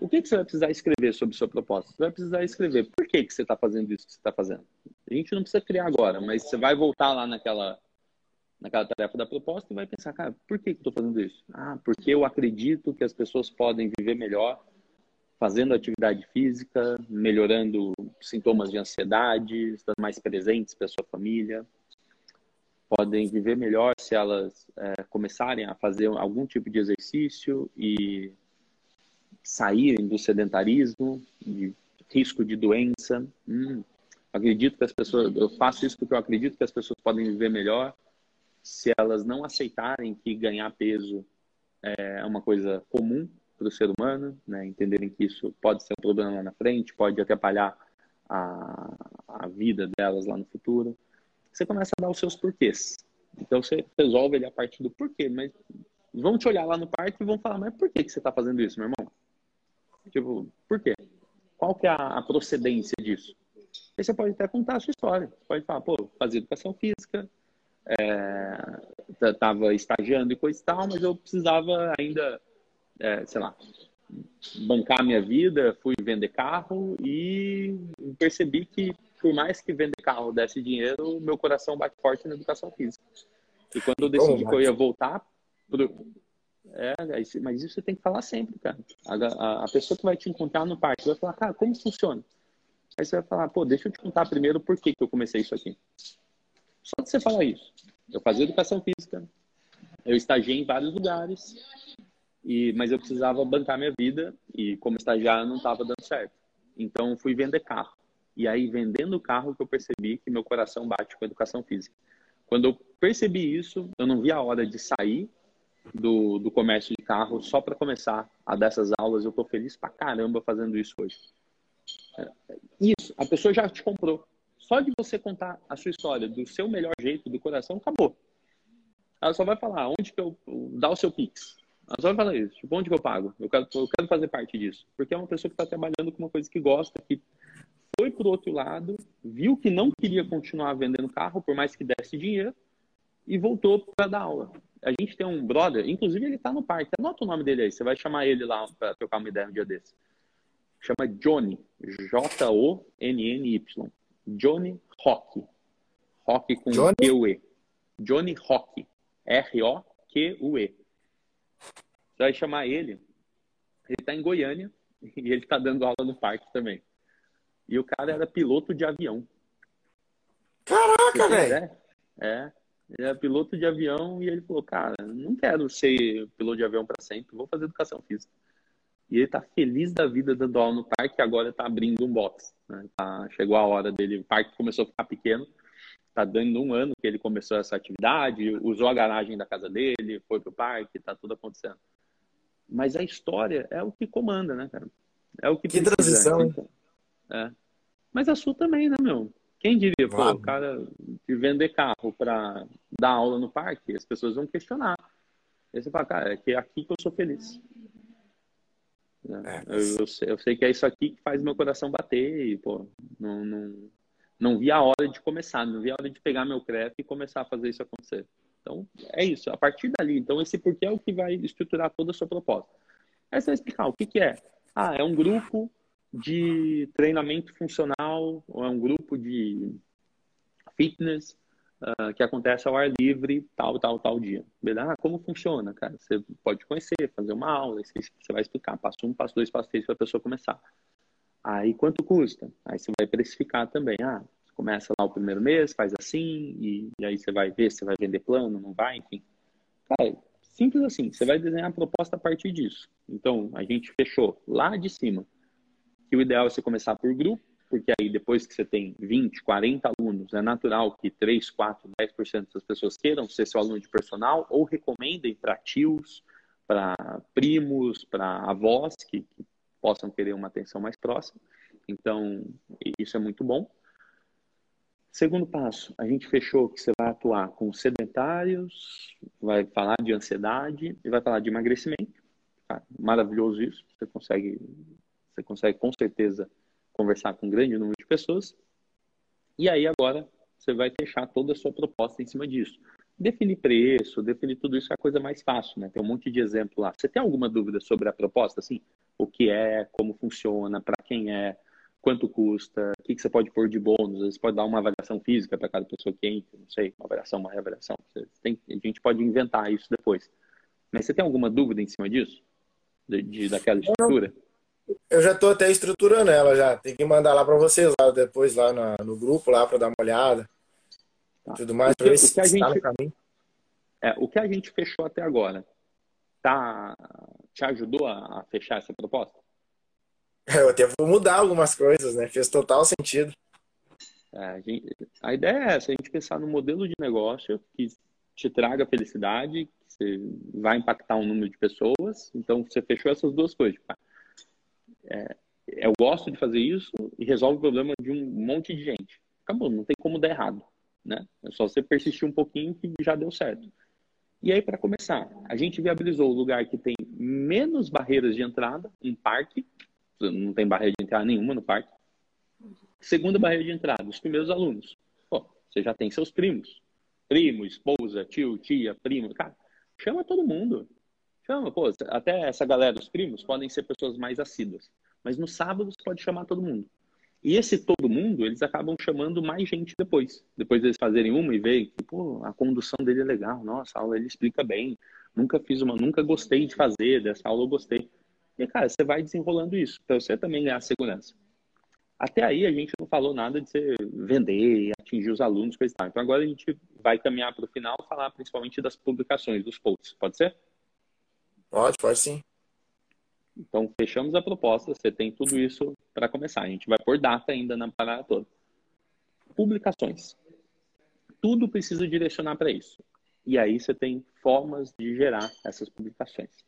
o que, que você vai precisar escrever sobre sua proposta? Você vai precisar escrever por que, que você está fazendo isso que você está fazendo. A gente não precisa criar agora, mas você vai voltar lá naquela, naquela tarefa da proposta e vai pensar, cara, por que, que eu estou fazendo isso? Ah, porque eu acredito que as pessoas podem viver melhor fazendo atividade física, melhorando sintomas de ansiedade, estando mais presentes para sua família. Podem viver melhor se elas é, começarem a fazer algum tipo de exercício e saírem do sedentarismo, de risco de doença. Hum, acredito que as pessoas, eu faço isso porque eu acredito que as pessoas podem viver melhor se elas não aceitarem que ganhar peso é uma coisa comum para o ser humano, né? entenderem que isso pode ser um problema lá na frente, pode atrapalhar a, a vida delas lá no futuro. Você começa a dar os seus porquês. Então você resolve ele a partir do porquê, mas vão te olhar lá no parque e vão falar, mas por que, que você está fazendo isso, meu irmão? Tipo, por quê? Qual que é a, procedência disso? Aí você pode até contar a sua história. Você pode falar, pô, fazia educação física, estava é, estagiando e coisa e tal, mas eu precisava ainda, é, sei lá, bancar minha vida, fui vender carro e percebi que, por mais que vender carro desse dinheiro, meu coração bate forte na educação física. E quando eu decidi que eu ia voltar pro, é, mas isso você tem que falar sempre, cara. A, a, a, pessoa que vai te encontrar no parque vai falar, cara, como funciona? Aí você vai falar, pô, deixa eu te contar primeiro por que, que eu comecei isso aqui. Só que você falar isso. Eu fazia educação física, eu estagiei em vários lugares, e, mas eu precisava bancar minha vida e como estagiário não estava dando certo. Então fui vender carro. E aí vendendo carro que eu percebi que meu coração bate com a educação física. Quando eu percebi isso, eu não vi a hora de sair do, do comércio de carro só para começar a dessas aulas. Eu estou feliz pra caramba fazendo isso hoje. É, isso, a pessoa já te comprou. Só de você contar a sua história do seu melhor jeito, do coração, acabou. Ela só vai falar onde que eu. dá o seu Pix. Ela só vai falar isso. Tipo, onde que eu pago? Eu quero, eu quero fazer parte disso. Porque é uma pessoa que está trabalhando com uma coisa que gosta, que foi pro outro lado, viu que não queria continuar vendendo carro, por mais que desse dinheiro, e voltou para dar aula a gente tem um brother, inclusive ele tá no parque, anota o nome dele aí, você vai chamar ele lá para trocar uma ideia um dia desse. Chama Johnny, J-O-N-N-Y. Johnny Rock. Rock com Q-U-E. Johnny Rock. R-O-Q-U-E. Você vai chamar ele, ele tá em Goiânia (laughs) e ele tá dando aula no parque também. E o cara era piloto de avião. Caraca, velho! É. Ele é piloto de avião e ele falou, cara, não quero ser piloto de avião para sempre, vou fazer educação física. E ele tá feliz da vida dando aula no parque, agora tá abrindo um box. Né? Tá, chegou a hora dele, o parque começou a ficar pequeno, tá dando um ano que ele começou essa atividade, usou a garagem da casa dele, foi pro parque, tá tudo acontecendo. Mas a história é o que comanda, né, cara? É o que, que precisa. transição, hein? É. Mas a sua também, né, meu? Quem diria, pô, o cara de vender carro para dar aula no parque, as pessoas vão questionar. Aí você fala, cara, é que é aqui que eu sou feliz. É, eu, eu, sei, eu, sei, que é isso aqui que faz meu coração bater e, pô, não, não, não vi a hora de começar, não vi a hora de pegar meu crepe e começar a fazer isso acontecer. Então, é isso, a partir dali. Então, esse porquê é o que vai estruturar toda a sua proposta. Aí você vai explicar o que, que é. Ah, é um grupo de treinamento funcional, ou é um grupo de fitness uh, que acontece ao ar livre, tal, tal, tal dia. Beleza? Ah, como funciona, cara? Você pode conhecer, fazer uma aula, você vai explicar, passo um, passo dois, passo três, para a pessoa começar. Aí, quanto custa? Aí você vai precificar também. Ah, começa lá o primeiro mês, faz assim, e, e aí você vai ver se vai vender plano, não vai, enfim. Cara, simples assim, você vai desenhar a proposta a partir disso. Então, a gente fechou lá de cima que o ideal é você começar por grupo, porque aí depois que você tem 20, 40 alunos, é natural que 3, 4, 10% das pessoas queiram ser seu aluno de personal ou recomendem para tios, para primos, para avós que, que possam querer uma atenção mais próxima. Então, isso é muito bom. Segundo passo, a gente fechou que você vai atuar com sedentários, vai falar de ansiedade e vai falar de emagrecimento. Tá? Maravilhoso isso. Você consegue você consegue com certeza conversar com um grande número de pessoas. E aí agora você vai fechar toda a sua proposta em cima disso. Definir preço, definir tudo isso é a coisa mais fácil, né? Tem um monte de exemplo lá. Você tem alguma dúvida sobre a proposta, assim? O que é, como funciona, para quem é, quanto custa, o que, que você pode pôr de bônus? Você pode dar uma avaliação física para cada pessoa que entra, não sei, uma avaliação, uma reavaliação. Tem, a gente pode inventar isso depois. Mas você tem alguma dúvida em cima disso? De, de daquela estrutura? Eu já estou até estruturando ela já. Tem que mandar lá para vocês lá depois lá no grupo lá para dar uma olhada. Tá. Tudo mais para ver se a gente, tá É, o que a gente fechou até agora, tá te ajudou a, a fechar essa proposta? Eu até vou mudar algumas coisas, né? Fez total sentido. É, a, gente, a, ideia é essa, a gente pensar no modelo de negócio que te traga felicidade, que vai impactar um número de pessoas. Então, você fechou essas duas coisas. É, eu gosto de fazer isso e resolve o problema de um monte de gente. Acabou, não tem como dar errado, né? É só você persistir um pouquinho que já deu certo. E aí, para começar, a gente viabilizou o lugar que tem menos barreiras de entrada, um parque, não tem barreira de entrada nenhuma no parque. Segunda barreira de entrada, os primeiros alunos. Pô, você já tem seus primos. Primo, esposa, tio, tia, primo. Cara, chama todo mundo. Chama, pô, até essa galera, os primos, podem ser pessoas mais assíduas. Mas no sábado você pode chamar todo mundo. E esse todo mundo, eles acabam chamando mais gente depois. Depois deles fazerem uma e verem que, pô, a condução dele é legal, nossa, a aula ele explica bem. Nunca fiz uma, nunca gostei de fazer, dessa aula eu gostei. E, cara, você vai desenrolando isso, para você também ganhar segurança. Até aí a gente não falou nada de você vender, atingir os alunos, coisa e tal. Então agora a gente vai caminhar para o final, falar principalmente das publicações, dos posts. Pode ser? Pode, pode sim. Então, fechamos a proposta, você tem tudo isso para começar. A gente vai pôr data ainda na parada toda. Publicações. Tudo precisa direcionar para isso. E aí você tem formas de gerar essas publicações.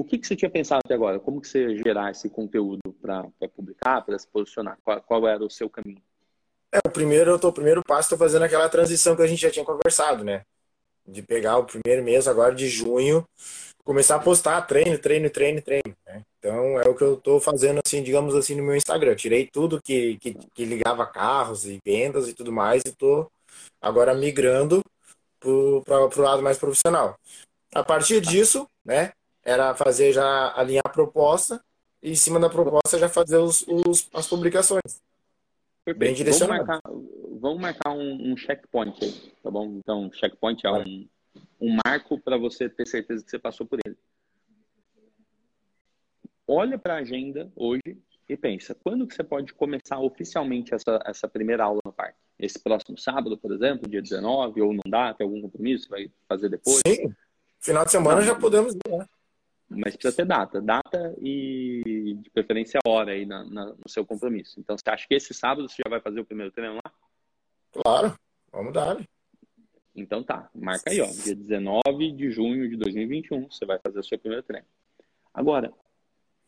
O que, que você tinha pensado até agora? Como que você gerar esse conteúdo para publicar, para se posicionar? Qual, qual, era o seu caminho? É, o primeiro, eu tô, o primeiro passo, estou fazendo aquela transição que a gente já tinha conversado, né? de pegar o primeiro mês agora de junho, começar a postar treino, treino, treino, treino. Né? Então é o que eu estou fazendo assim, digamos assim, no meu Instagram. Tirei tudo que, que, que ligava carros e vendas e tudo mais e estou agora migrando para o lado mais profissional. A partir disso, né, era fazer já alinhar a proposta e em cima da proposta já fazer os, os as publicações. Perfeito. Bem direcionado. Vamos marcar, vamos marcar um, um, checkpoint aí, tá bom? Então, checkpoint é um, um marco para você ter certeza que você passou por ele. Olha para a agenda hoje e pensa, quando que você pode começar oficialmente essa, essa primeira aula no parque? Esse próximo sábado, por exemplo, dia 19, ou não dá, tem algum compromisso, vai fazer depois? Sim, final de semana não, já podemos ir, né? Mas precisa ter data. Data e, de preferência, hora aí na, na, no seu compromisso. Então, você acha que esse sábado você já vai fazer o primeiro treino lá? Claro, vamos dar. Então tá, marca aí, ó, dia 19 de junho de 2021, você vai fazer o seu primeiro treino. Agora,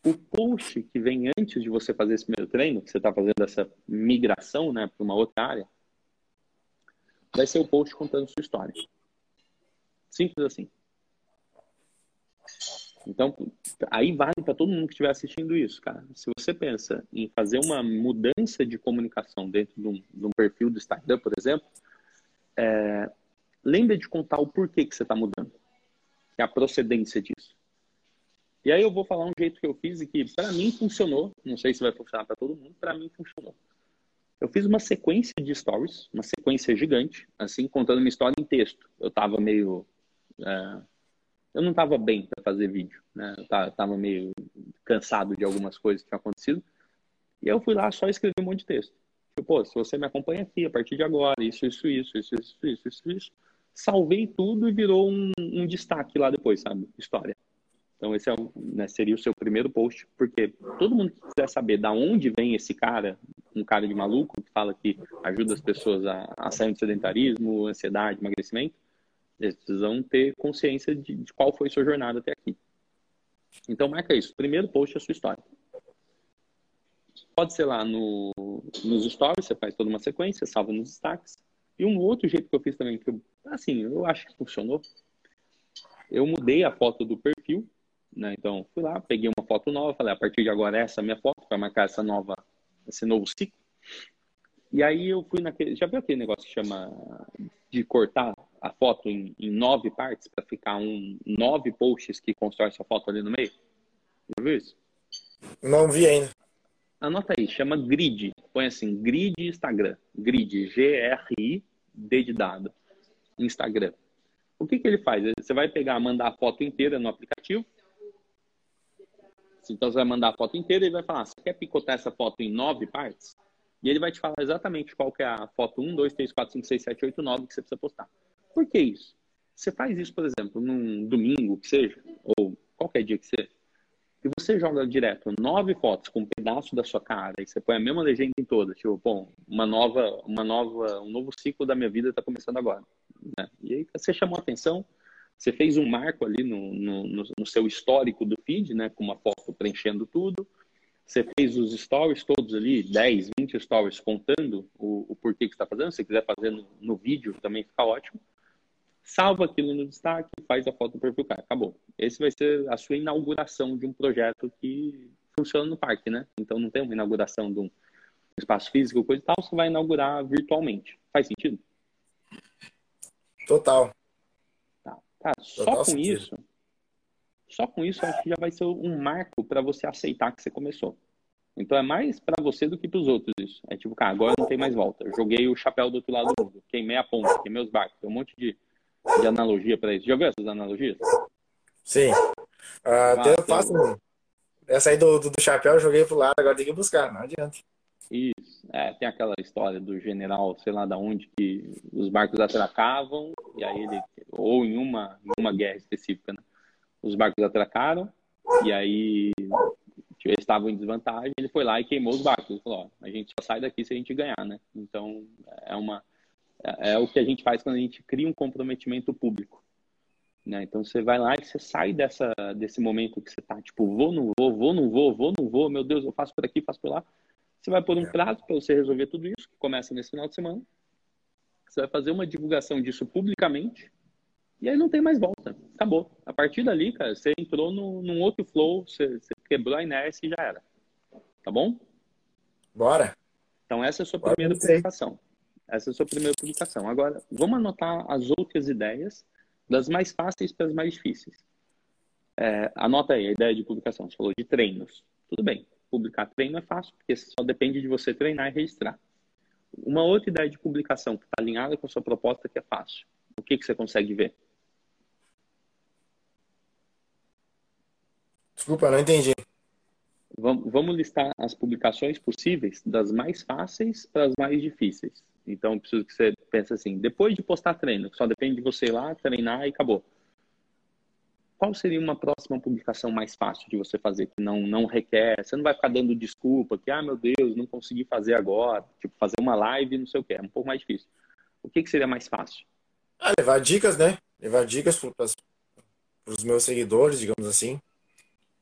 o post que vem antes de você fazer esse primeiro treino, que você está fazendo essa migração né, para uma outra área, vai ser o post contando sua história. Simples assim. Então, aí vale para todo mundo que estiver assistindo isso, cara. Se você pensa em fazer uma mudança de comunicação dentro de um, de um perfil do Instagram, por exemplo, é, lembre de contar o porquê que você está mudando, que é a procedência disso. E aí eu vou falar um jeito que eu fiz e que para mim funcionou. Não sei se vai funcionar para todo mundo, para mim funcionou. Eu fiz uma sequência de stories, uma sequência gigante, assim, contando uma história em texto. Eu estava meio. É, eu não estava bem para fazer vídeo, né? Eu estava meio cansado de algumas coisas que tinham acontecido. E eu fui lá só escrever um monte de texto. Tipo, pô, se você me acompanha aqui, a partir de agora, isso, isso, isso, isso, isso, isso, isso, isso. Salvei tudo e virou um, um destaque lá depois, sabe? História. Então esse é né, seria o seu primeiro post, porque todo mundo que quiser saber da onde vem esse cara, um cara de maluco que fala que ajuda as pessoas a, a sair do sedentarismo, ansiedade, emagrecimento, eles precisam ter consciência de, de qual foi sua jornada até aqui. Então marca isso. Primeiro post é a sua história. Pode ser lá no, nos stories, você faz toda uma sequência, salva nos destaques. E um outro jeito que eu fiz também, que eu, assim, eu acho que funcionou, eu mudei a foto do perfil né? Então, fui lá, peguei uma foto nova, falei, a partir de agora essa é a minha foto, para marcar essa nova, esse novo ciclo. E aí eu fui naquele. Já viu aquele negócio que chama de cortar a foto em, em nove partes para ficar um nove posts que constrói essa foto ali no meio? Já viu isso? Não vi ainda. Anota aí, chama grid. Põe assim, grid Instagram. Grid, G-R-I-D de dado. Instagram. O que, que ele faz? Você vai pegar, mandar a foto inteira no aplicativo, então você vai mandar a foto inteira e vai falar: você quer picotar essa foto em nove partes? E ele vai te falar exatamente qual que é a foto 1, 2, 3, 4, 5, 6, 7, 8, 9 que você precisa postar. Por que isso? Você faz isso, por exemplo, num domingo que seja, ou qualquer dia que seja, e você joga direto nove fotos com um pedaço da sua cara e você põe a mesma legenda em todas, tipo, bom, uma nova, uma nova, um novo ciclo da minha vida está começando agora. Né? E aí você chamou a atenção, você fez um marco ali no, no, no, seu histórico do feed, né, com uma foto preenchendo tudo. Você fez os stories todos ali, 10, 20 stories contando o, o porquê que está fazendo. Se quiser fazer no, no, vídeo também fica ótimo. Salva aquilo no destaque, faz a foto do perfil cara. Acabou. Esse vai ser a sua inauguração de um projeto que funciona no parque, né? Então não tem uma inauguração de um espaço físico, coisa e tal, você vai inaugurar virtualmente. Faz sentido? Total. Cara, só com sentido. isso, só com isso acho que já vai ser um marco para você aceitar que você começou. Então é mais para você do que para os outros isso. É tipo, cara, agora não tem mais volta. Eu joguei o chapéu do outro lado do mundo, queimei a ponta, queimei os barcos. Tem um monte de, de analogia para isso. Já viu essas analogias? Sim. Uh, até eu faço. Essa aí do, do, do chapéu eu joguei pro lado, agora tem que buscar, não adianta. Isso. É, tem aquela história do general, sei lá da onde, que os barcos atracavam, e aí ele, ou em uma, em uma guerra específica, né? Os barcos atracaram, e aí eles estavam em desvantagem, ele foi lá e queimou os barcos. Ele falou, ó, a gente só sai daqui se a gente ganhar, né? Então, é uma é, é o que a gente faz quando a gente cria um comprometimento público. Né? Então você vai lá e você sai dessa, desse momento que você tá, tipo, vou, não vou, vou, não vou, vou, não vou, meu Deus, eu faço por aqui, faço por lá. Você vai pôr um é. prazo para você resolver tudo isso, que começa nesse final de semana. Você vai fazer uma divulgação disso publicamente. E aí não tem mais volta. Acabou. A partir dali, cara, você entrou no, num outro flow, você, você quebrou a inércia e já era. Tá bom? Bora. Então essa é a sua Bora primeira publicação. Essa é a sua primeira publicação. Agora, vamos anotar as outras ideias, das mais fáceis para as mais difíceis. É, anota aí a ideia de publicação. Você falou de treinos. Tudo bem publicar treino é fácil, porque só depende de você treinar e registrar. Uma outra ideia de publicação que está alinhada com a sua proposta que é fácil. O que, que você consegue ver? Desculpa, não entendi. Vamos listar as publicações possíveis, das mais fáceis para as mais difíceis. Então, preciso que você pense assim: depois de postar treino, só depende de você ir lá, treinar e acabou. qual seria uma próxima publicação mais fácil de você fazer, que não, não requer, você não vai ficar dando desculpa, que, ah, meu Deus, não consegui fazer agora, tipo, fazer uma live, não sei o que, é um pouco mais difícil. O que, que seria mais fácil? Ah, levar dicas, né? Levar dicas para os meus seguidores, digamos assim.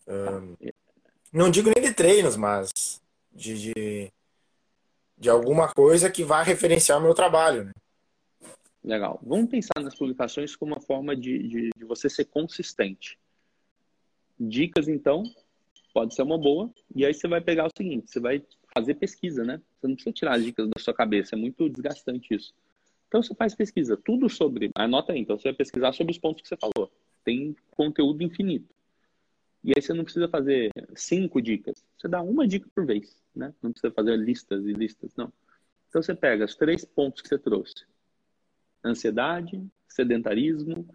Um, não digo nem de treinos, mas de, de, de alguma coisa que vá referenciar o meu trabalho, né? Legal. Vamos pensar nas publicações como uma forma de, de, de, você ser consistente. Dicas, então, pode ser uma boa. E aí você vai pegar o seguinte: você vai fazer pesquisa, né? Você não precisa tirar as dicas da sua cabeça, é muito desgastante isso. Então você faz pesquisa, tudo sobre. Anota aí, então você vai pesquisar sobre os pontos que você falou. Tem conteúdo infinito. E aí você não precisa fazer cinco dicas. Você dá uma dica por vez, né? Não precisa fazer listas e listas, não. Então você pega os três pontos que você trouxe ansiedade, sedentarismo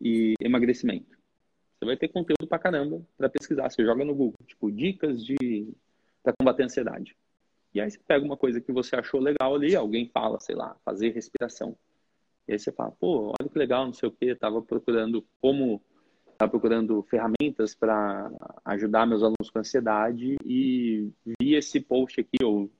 e emagrecimento. Você vai ter conteúdo pra caramba para pesquisar. Você joga no Google, tipo, dicas de para combater a ansiedade. E aí você pega uma coisa que você achou legal ali, alguém fala, sei lá, fazer respiração. E aí você fala, pô, olha que legal, não sei o quê, tava procurando como estava procurando ferramentas para ajudar meus alunos com ansiedade e vi esse post aqui ou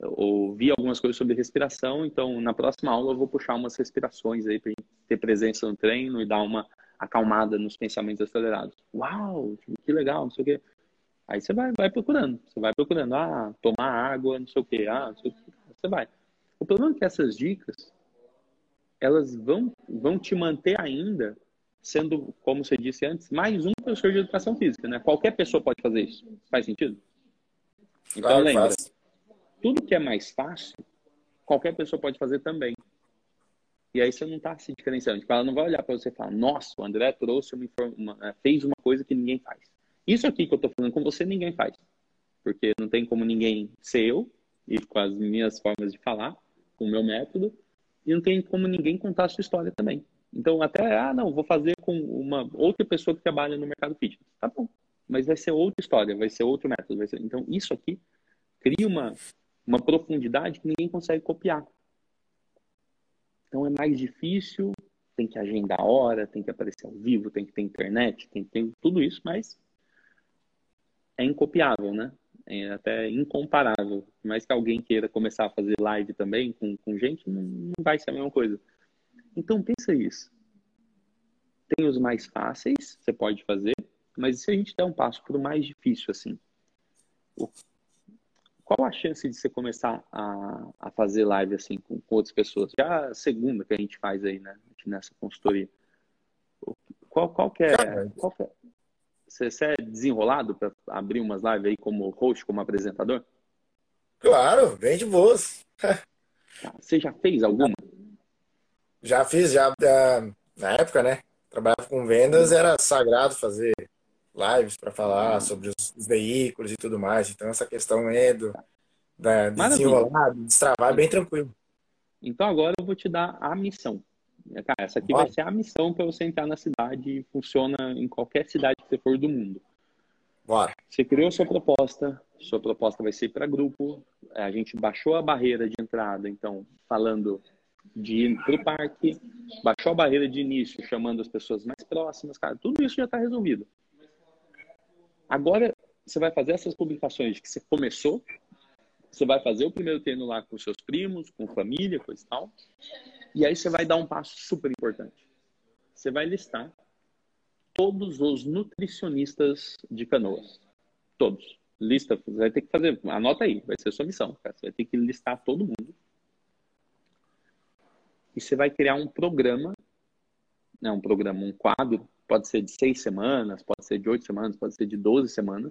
ouvi algumas coisas sobre respiração, então na próxima aula eu vou puxar umas respirações aí para ter presença no treino e dar uma acalmada nos pensamentos acelerados. Uau, que legal, não sei o quê. Aí você vai, vai procurando, você vai procurando, ah, tomar água, não sei o quê, ah, o quê. você vai. O problema é que essas dicas, elas vão, vão te manter ainda sendo, como você disse antes, mais um professor de educação física, né? Qualquer pessoa pode fazer isso. Faz sentido? Então claro, lembra, faz tudo que é mais fácil, qualquer pessoa pode fazer também. E aí você não está se diferenciando. Tipo, ela não vai olhar para você e falar, nossa, o André trouxe uma, uma, é, fez uma coisa que ninguém faz. Isso aqui que eu estou falando com você, ninguém faz. Porque não tem como ninguém ser eu, e com as minhas formas de falar, com o meu método, e não tem como ninguém contar a sua história também. Então, até, ah, não, vou fazer com uma outra pessoa que trabalha no mercado fitness. Tá bom. Mas vai ser outra história, vai ser outro método. Vai ser... Então, isso aqui cria uma, uma profundidade que ninguém consegue copiar. Então é mais difícil, tem que agendar a hora, tem que aparecer ao vivo, tem que ter internet, tem que ter tudo isso, mas é incopiável, né? É até incomparável. Mas que alguém queira começar a fazer live também com, com gente, não, não vai ser a mesma coisa. Então pensa isso. Tem os mais fáceis, você pode fazer, mas se a gente der um passo para o mais difícil, assim, qual a chance de você começar a, a fazer live assim com, com, outras pessoas? Já a segunda que a gente faz aí, né? Nessa consultoria. Qual, qual que é. Qual que é? Você, você é desenrolado para abrir umas lives aí como host, como apresentador? Claro, bem de boas. Tá, você já fez alguma? Já fiz, já. Na época, né? Trabalhava com vendas, era sagrado fazer lives para falar sobre os, os, veículos e tudo mais. Então, essa questão é do, da, de desenrolar, de destravar, é bem tranquilo. Então, agora eu vou te dar a missão. Cara, essa aqui Bora. vai ser a missão para você entrar na cidade e funciona em qualquer cidade que você for do mundo. Bora. Você criou sua proposta, sua proposta vai ser para grupo. A gente baixou a barreira de entrada, então, falando de ir para o parque, baixou a barreira de início, chamando as pessoas mais próximas, cara, tudo isso já está resolvido. Agora, você vai fazer essas publicações que você começou, você vai fazer o primeiro treino lá com seus primos, com família, coisa e tal. E aí você vai dar um passo super importante. Você vai listar todos os nutricionistas de canoas. Todos. Lista, você vai ter que fazer, anota aí, vai ser sua missão. Cara. Você vai ter que listar todo mundo. E você vai criar um programa, né, um programa, um quadro Pode ser de seis semanas, pode ser de oito semanas, pode ser de doze semanas.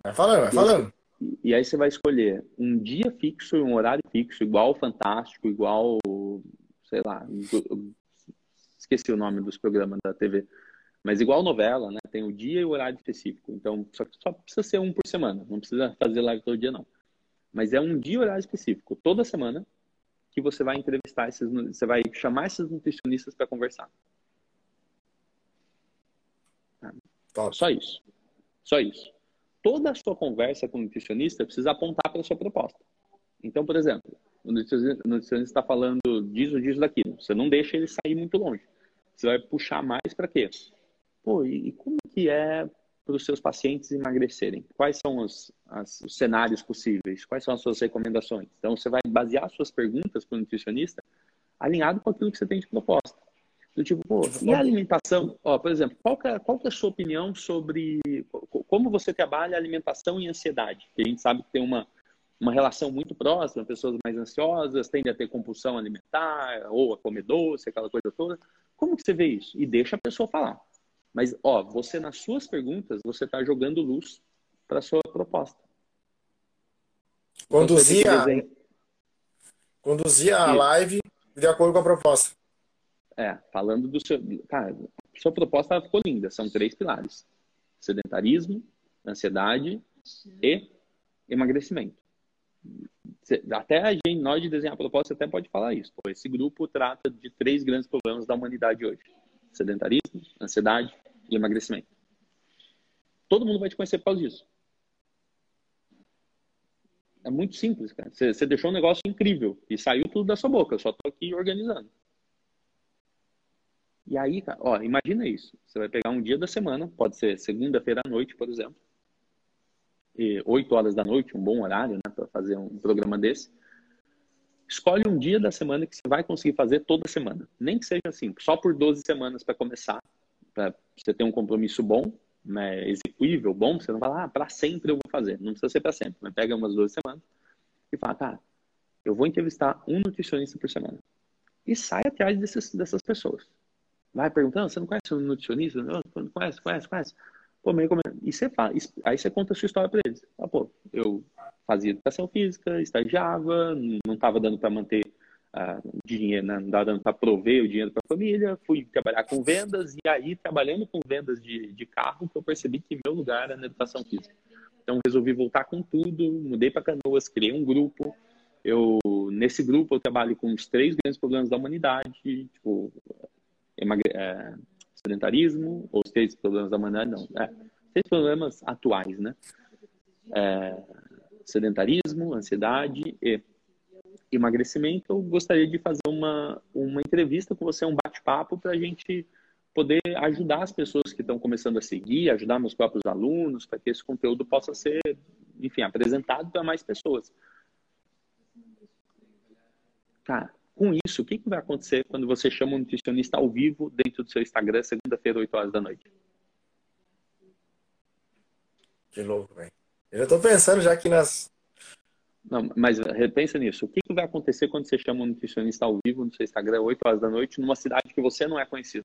Vai falando, vai falando. E, e aí você vai escolher um dia fixo e um horário fixo, igual Fantástico, igual, sei lá, esqueci o nome dos programas da TV. Mas igual novela, né? Tem o dia e o horário específico. Então, só, só precisa ser um por semana. Não precisa fazer live todo dia, não. Mas é um dia horário específico. Toda semana que você vai entrevistar esses, você vai chamar esses nutricionistas para conversar. Top. Só isso. Só isso. Toda a sua conversa com o nutricionista precisa apontar para a sua proposta. Então, por exemplo, o nutricionista está falando disso, disso, daquilo. Você não deixa ele sair muito longe. Você vai puxar mais para quê? Pô, e, como que é para os seus pacientes emagrecerem? Quais são os, as, os cenários possíveis? Quais são as suas recomendações? Então, você vai basear suas perguntas para o nutricionista alinhado com aquilo que você tem de proposta. Do tipo, pô, e a alimentação? Ó, por exemplo, qual é, qual é a sua opinião sobre como você trabalha alimentação e ansiedade? Que a gente sabe que tem uma, uma relação muito próxima, pessoas mais ansiosas tendem a ter compulsão alimentar ou a comer doce, aquela coisa toda. Como que você vê isso? E deixa a pessoa falar. Mas, ó, você nas suas perguntas, você está jogando luz para a sua proposta. Conduzia, conduzia a live de acordo com a proposta. É, falando do seu. Cara, sua proposta ficou linda. São três pilares: sedentarismo, ansiedade e emagrecimento. Até a gente, nós de desenhar a proposta, até pode falar isso. Pô, esse grupo trata de três grandes problemas da humanidade hoje: sedentarismo, ansiedade e emagrecimento. Todo mundo vai te conhecer por causa disso. É muito simples, cara. Você, você deixou um negócio incrível e saiu tudo da sua boca. Eu só tô aqui organizando. E aí, cara, ó, imagina isso. Você vai pegar um dia da semana, pode ser segunda-feira à noite, por exemplo. E 8 horas da noite, um bom horário, né, para fazer um programa desse. Escolhe um dia da semana que você vai conseguir fazer toda semana. Nem que seja assim, só por 12 semanas para começar, para você ter um compromisso bom, né, execuível, bom, você não lá, ah, para sempre eu vou fazer. Não precisa ser para sempre, mas pega umas 12 semanas e fala, cara, eu vou entrevistar um nutricionista por semana. E sai atrás desses, dessas pessoas vai perguntando, você não conhece um nutricionista? Não, conhece, conhece, conhece. Como... E você fala, aí você conta a sua história para eles. Ah, pô, eu fazia educação física, estagiava, não estava dando para manter uh, dinheiro, né? não estava dando para prover o dinheiro para a família, fui trabalhar com vendas, e aí, trabalhando com vendas de, de carro, que eu percebi que meu lugar era na educação física. Então, resolvi voltar com tudo, mudei para Canoas, criei um grupo, eu nesse grupo eu trabalho com os três grandes problemas da humanidade, tipo é, sedentarismo ou os três problemas da humanidade, não. É, três problemas atuais, né? É, sedentarismo, ansiedade e emagrecimento. Eu gostaria de fazer uma, uma entrevista com você, um bate-papo para a gente poder ajudar as pessoas que estão começando a seguir, ajudar meus próprios alunos, para que esse conteúdo possa ser, enfim, apresentado para mais pessoas. Cara, com isso, o que, que vai acontecer quando você chama um nutricionista ao vivo dentro do seu Instagram, segunda-feira, 8 horas da noite? Que louco, velho. Eu já tô pensando já aqui nas. Não, mas repensa nisso. O que, que vai acontecer quando você chama um nutricionista ao vivo no seu Instagram, 8 horas da noite, numa cidade que você não é conhecido?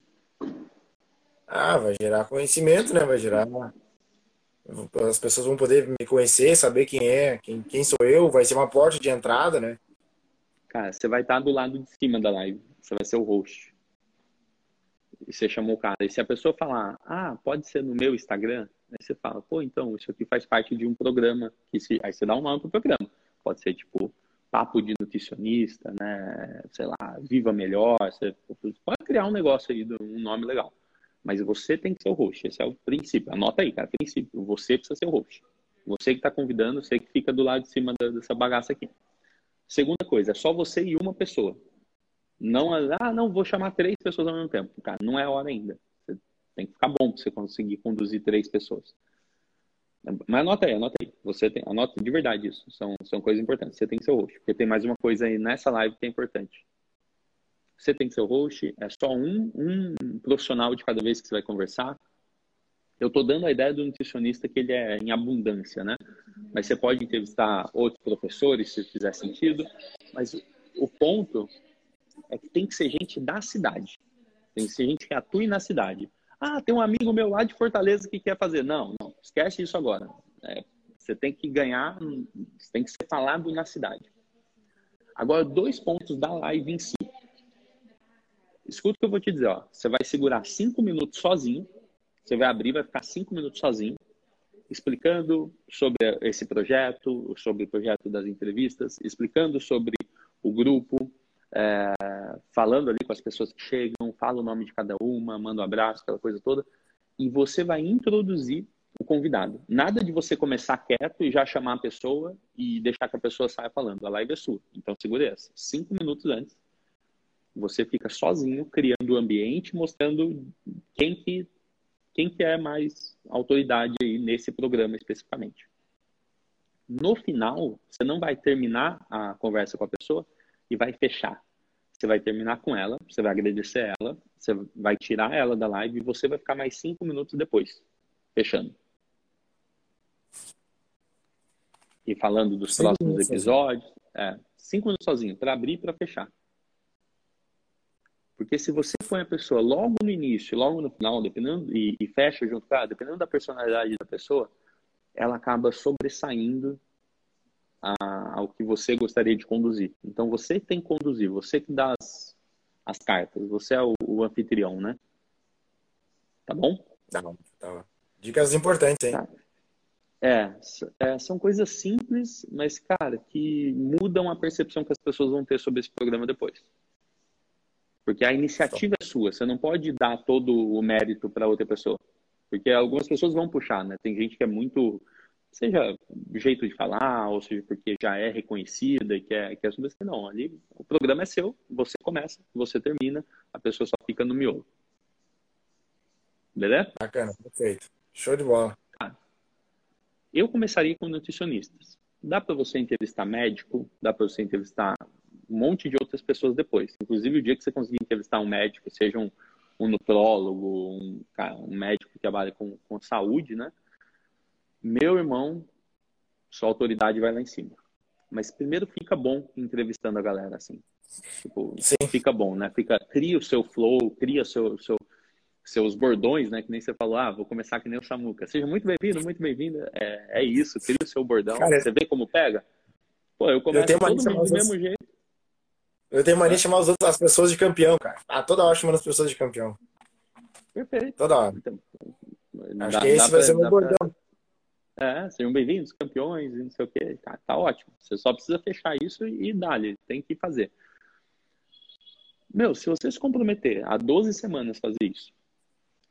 Ah, vai gerar conhecimento, né? Vai gerar. As pessoas vão poder me conhecer, saber quem é, quem, quem sou eu, vai ser uma porta de entrada, né? Cara, você vai estar do lado de cima da live. Você vai ser o host. E você chamou o cara. E se a pessoa falar, ah, pode ser no meu Instagram, aí você fala, pô, então, isso aqui faz parte de um programa. Que se... Aí você dá um nome pro programa. Pode ser, tipo, papo de nutricionista, né? Sei lá, viva melhor. Você pode criar um negócio aí, um nome legal. Mas você tem que ser o host. Esse é o princípio. Anota aí, cara. Princípio. Você precisa ser o host. Você que está convidando, você que fica do lado de cima dessa bagaça aqui. Segunda coisa, é só você e uma pessoa. Não, ah, não, vou chamar três pessoas ao mesmo tempo. Cara, não é hora ainda. Você tem que ficar bom para você conseguir conduzir três pessoas. Mas anota aí, anota aí. Você tem, anota de verdade isso. São, são coisas importantes. Você tem que ser host. Porque tem mais uma coisa aí nessa live que é importante. Você tem que ser host. É só um, um profissional de cada vez que você vai conversar. Eu estou dando a ideia do nutricionista que ele é em abundância, né? Mas você pode entrevistar outros professores, se fizer sentido. Mas o ponto é que tem que ser gente da cidade. Tem que ser gente que atue na cidade. Ah, tem um amigo meu lá de Fortaleza que quer fazer. Não, não, esquece isso agora. É, você tem que ganhar, você tem que ser falado na cidade. Agora, dois pontos da live em si. Escuta o que eu vou te dizer. Ó. Você vai segurar cinco minutos sozinho você vai abrir, vai ficar cinco minutos sozinho, explicando sobre esse projeto, sobre o projeto das entrevistas, explicando sobre o grupo, é, falando ali com as pessoas que chegam, fala o nome de cada uma, manda um abraço, aquela coisa toda, e você vai introduzir o convidado. Nada de você começar quieto e já chamar a pessoa e deixar que a pessoa saia falando. A live é sua. Então segure essa. Cinco minutos antes, Você fica sozinho criando o ambiente, mostrando quem que quem que é mais autoridade aí nesse programa especificamente. No final, você não vai terminar a conversa com a pessoa e vai fechar. Você vai terminar com ela, você vai agradecer ela, você vai tirar ela da live e você vai ficar mais cinco minutos depois, fechando. E falando dos cinco próximos episódios. É, cinco minutos sozinho, para abrir e para fechar. Porque se você põe a pessoa logo no início, logo no final, dependendo e, e fecha junto com ela, dependendo da personalidade da pessoa, ela acaba sobressaindo a, ao que você gostaria de conduzir. Então você tem que conduzir, você que dá as, as cartas, você é o, o anfitrião, né? Tá bom? Tá bom, tá Dicas importantes, hein? Tá. É, é, são coisas simples, mas, cara, que mudam a percepção que as pessoas vão ter sobre esse programa depois. Porque a iniciativa é sua, você não pode dar todo o mérito para outra pessoa. Porque algumas pessoas vão puxar, né? Tem gente que é muito, seja jeito de falar, ou seja, porque já é reconhecida e quer, quer subir. Não, ali o programa é seu, você começa, você termina, a pessoa só fica no miolo. Beleza? Bacana, perfeito. Show de bola. Eu começaria com nutricionistas. Dá para você entrevistar médico, dá para você entrevistar um monte de outras pessoas depois. Inclusive, o dia que você conseguir entrevistar um médico, seja um, um nutrólogo, um, um, médico que trabalha com, com saúde, né? Meu irmão, sua autoridade vai lá em cima. Mas primeiro fica bom entrevistando a galera, assim. Tipo, fica bom, né? Fica, cria o seu flow, cria seu, seu, seus bordões, né? Que nem você falou, ah, vou começar que nem o Samuca. Seja muito bem-vindo, muito bem-vinda. É, é isso, cria o seu bordão. Cara, você vê como pega? Pô, eu começo eu todo mundo do mesmo jeito. Eu tenho mania de chamar os outros, as pessoas de campeão, cara. Ah, toda hora chamando as pessoas de campeão. Perfeito. Toda hora. Então, Acho dá, que esse vai pra, ser meu bordão. Pra... É, sejam bem-vindos, campeões, e não sei o quê. Tá, tá ótimo. Você só precisa fechar isso e, e dá-lhe. Tem que fazer. Meu, se você se comprometer a 12 semanas fazer isso,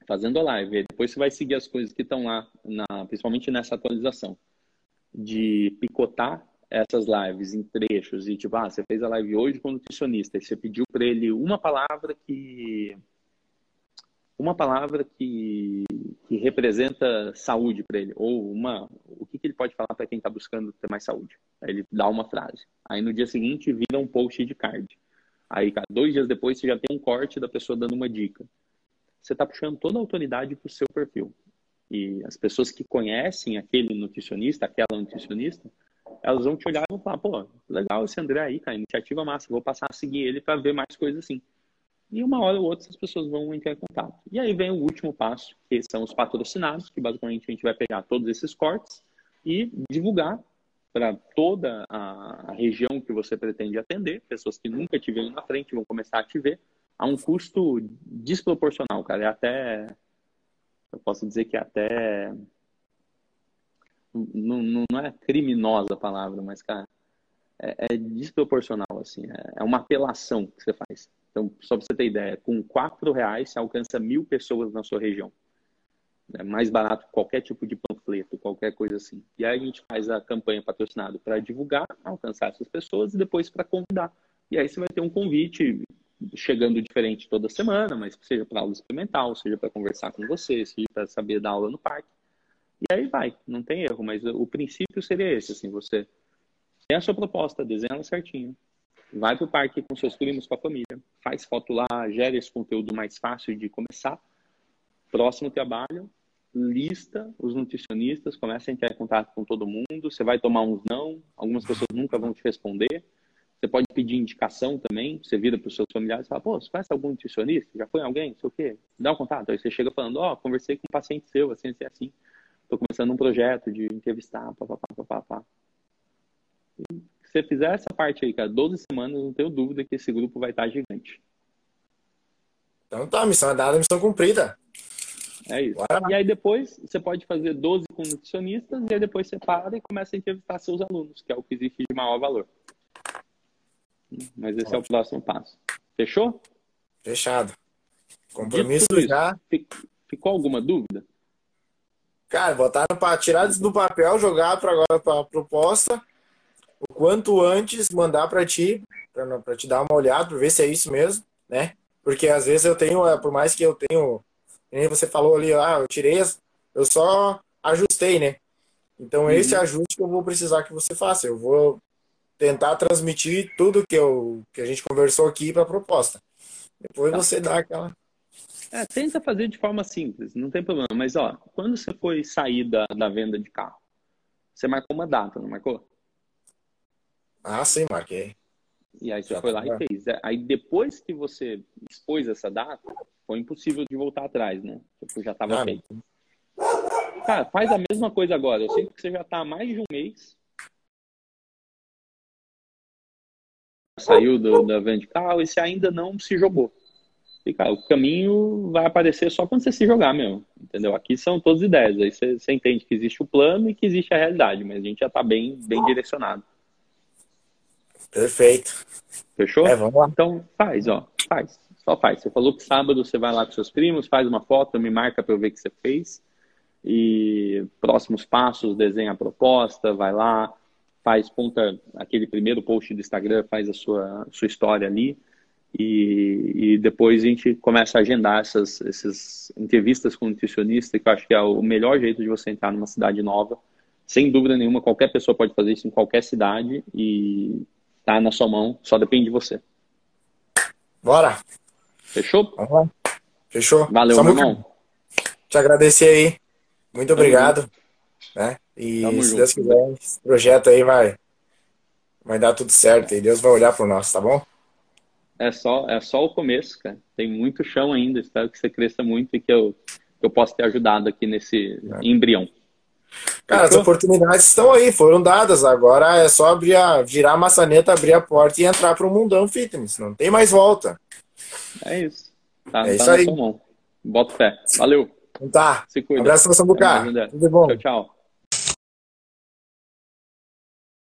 fazendo a live. Depois você vai seguir as coisas que estão lá, na, principalmente nessa atualização, de picotar essas lives em trechos e tipo, ah, você fez a live hoje com o nutricionista e você pediu para ele uma palavra que uma palavra que, que representa saúde para ele ou uma o que, que ele pode falar para quem está buscando ter mais saúde. Aí ele dá uma frase. Aí no dia seguinte vira um post de card. Aí, dois dias depois você já tem um corte da pessoa dando uma dica você está puxando toda a autoridade para o seu perfil. E as pessoas que conhecem aquele nutricionista, aquela nutricionista, elas vão te olhar e vão falar, pô, legal esse André aí, cara, iniciativa massa, vou passar a seguir ele para ver mais coisas assim. E uma hora ou outra as pessoas vão entrar em contato. E aí vem o último passo, que são os patrocinados, que basicamente a gente vai pegar todos esses cortes e divulgar para toda a região que você pretende atender, pessoas que nunca te viram na frente vão começar a te ver, a um custo desproporcional, cara. É até. Eu posso dizer que é até. Não, não é criminosa a palavra, mas, cara, é, é desproporcional, assim. É, é uma apelação que você faz. Então, só para você ter ideia, com quatro reais você alcança mil pessoas na sua região. É mais barato que qualquer tipo de panfleto, qualquer coisa assim. E aí a gente faz a campanha patrocinada para divulgar, alcançar essas pessoas e depois para convidar. E aí você vai ter um convite chegando diferente toda semana, mas seja para aula experimental, seja para conversar com você, seja para saber dar aula no parque. E aí vai, não tem erro, mas o princípio seria esse, assim, você tem a sua proposta, desenha ela certinho, vai para o parque com seus primos, com a família, faz foto lá, gera esse conteúdo mais fácil de começar. Próximo trabalho, lista os nutricionistas, começa a entrar em contato com todo mundo, você vai tomar uns não, algumas pessoas nunca vão te responder, você pode pedir indicação também. Você vira para os seus familiares e fala, pô, você conhece algum nutricionista? Já foi alguém? Não sei o quê. Dá um contato. Aí você chega falando, ó, oh, conversei com um paciente seu, assim, assim, assim. Estou começando um projeto de entrevistar, papapá, papapá. Se você fizer essa parte aí, cara, 12 semanas, não tenho dúvida que esse grupo vai estar gigante. Então tá, missão é dada, missão cumprida. É isso. Bora. E aí depois você pode fazer 12 com nutricionistas e aí depois você para e começa a entrevistar seus alunos, que é o que existe de maior valor. Mas esse Ótimo. é o próximo passo. Fechou? Fechado. Compromisso já. Ficou alguma dúvida? Cara, botar para tirar do papel, jogar para agora para a proposta. O quanto antes mandar para ti, para te dar uma olhada, para ver se é isso mesmo. né? Porque às vezes eu tenho, é, por mais que eu tenho, nem você falou ali, ah, eu tirei, eu só ajustei, né? Então uhum. esse ajuste que eu vou precisar que você faça. Eu vou tentar transmitir tudo que, eu, que a gente conversou aqui para a proposta. Depois tá. você dá aquela. É, tenta fazer de forma simples, não tem problema. Mas, ó, quando você foi sair da, da venda de carro, você marcou uma data, não marcou? Ah, sim, marquei. E aí você Já foi lá e fez. É, aí depois que você expôs essa data, foi impossível de voltar atrás, né? Tipo, já estava ah, feito. Cara, faz a mesma coisa agora. Eu sei que você já está há mais de um mês. Saiu do, da venda de carro e você ainda não se jogou. E, cara, o caminho vai aparecer só quando você se jogar mesmo. Entendeu? Aqui são todas ideias. Aí você, você entende que existe o plano e que existe a realidade, mas a gente já está bem, bem direcionado. Perfeito. Fechou? É, vamos lá. Então faz, ó. Faz. Só faz. Você falou que sábado você vai lá com seus primos, faz uma foto, me marca para eu ver que você fez. E próximos passos, desenha a proposta, vai lá, faz ponta aquele primeiro post do Instagram, faz a sua, sua história ali. E, e depois a gente começa a agendar essas, essas entrevistas com o nutricionista, que eu acho que é o melhor jeito de você entrar numa cidade nova. Sem dúvida nenhuma, qualquer pessoa pode fazer isso em qualquer cidade e tá na sua mão, só depende de você. Bora! Fechou? Uhum. Fechou. Valeu, Só meu irmão. Te agradecer aí. Muito obrigado. Né? E Tamo se junto. Deus quiser, esse projeto aí vai, vai dar tudo certo e Deus vai olhar pro nosso, tá bom? É só, é só o começo, cara. Tem muito chão ainda. Espero que você cresça muito e que eu, que eu possa ter ajudado aqui nesse é. embrião. Cara, as oportunidades estão aí, foram dadas. Agora é só abrir a, virar a maçaneta, abrir a porta e entrar para o mundão fitness. Não tem mais volta. É isso. Tá, é tá isso aí. Bota fé. Valeu. Então tá. Se cuida. Um abraço, Sambuca. Tudo bom. Tchau, tchau.